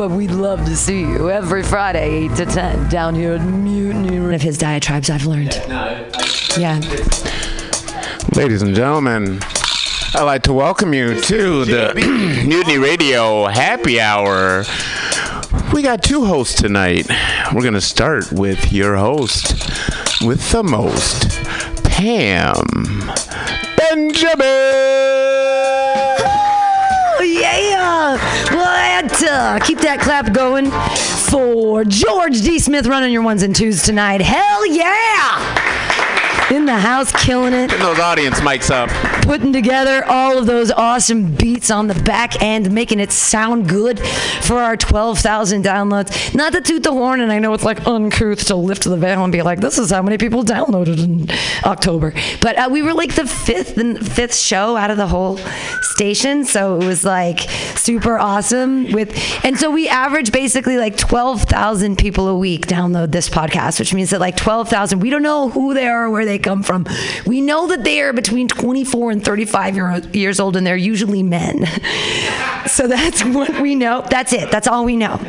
But we'd love to see you every Friday, 8 to 10, down here at Mutiny. One of his diatribes I've learned. Yeah. Ladies and gentlemen, I'd like to welcome you to the <clears throat> Mutiny Radio Happy Hour. We got two hosts tonight. We're going to start with your host, with the most, Pam Benjamin. Uh, keep that clap going for George D. Smith running your ones and twos tonight. Hell yeah! In the house, killing it. Getting those audience mics up. Putting together all of those awesome beats on the back end, making it sound good for our 12,000 downloads. Not to toot the horn, and I know it's like uncouth to lift the veil and be like, this is how many people downloaded in October. But uh, we were like the fifth and fifth show out of the whole station, so it was like super awesome. With and so we average basically like 12,000 people a week download this podcast, which means that like 12,000. We don't know who they are, or where they come from. We know that they are between 24 and 35 year, years old, and they're usually men. <laughs> so that's <laughs> what we know. That's it. That's all we know.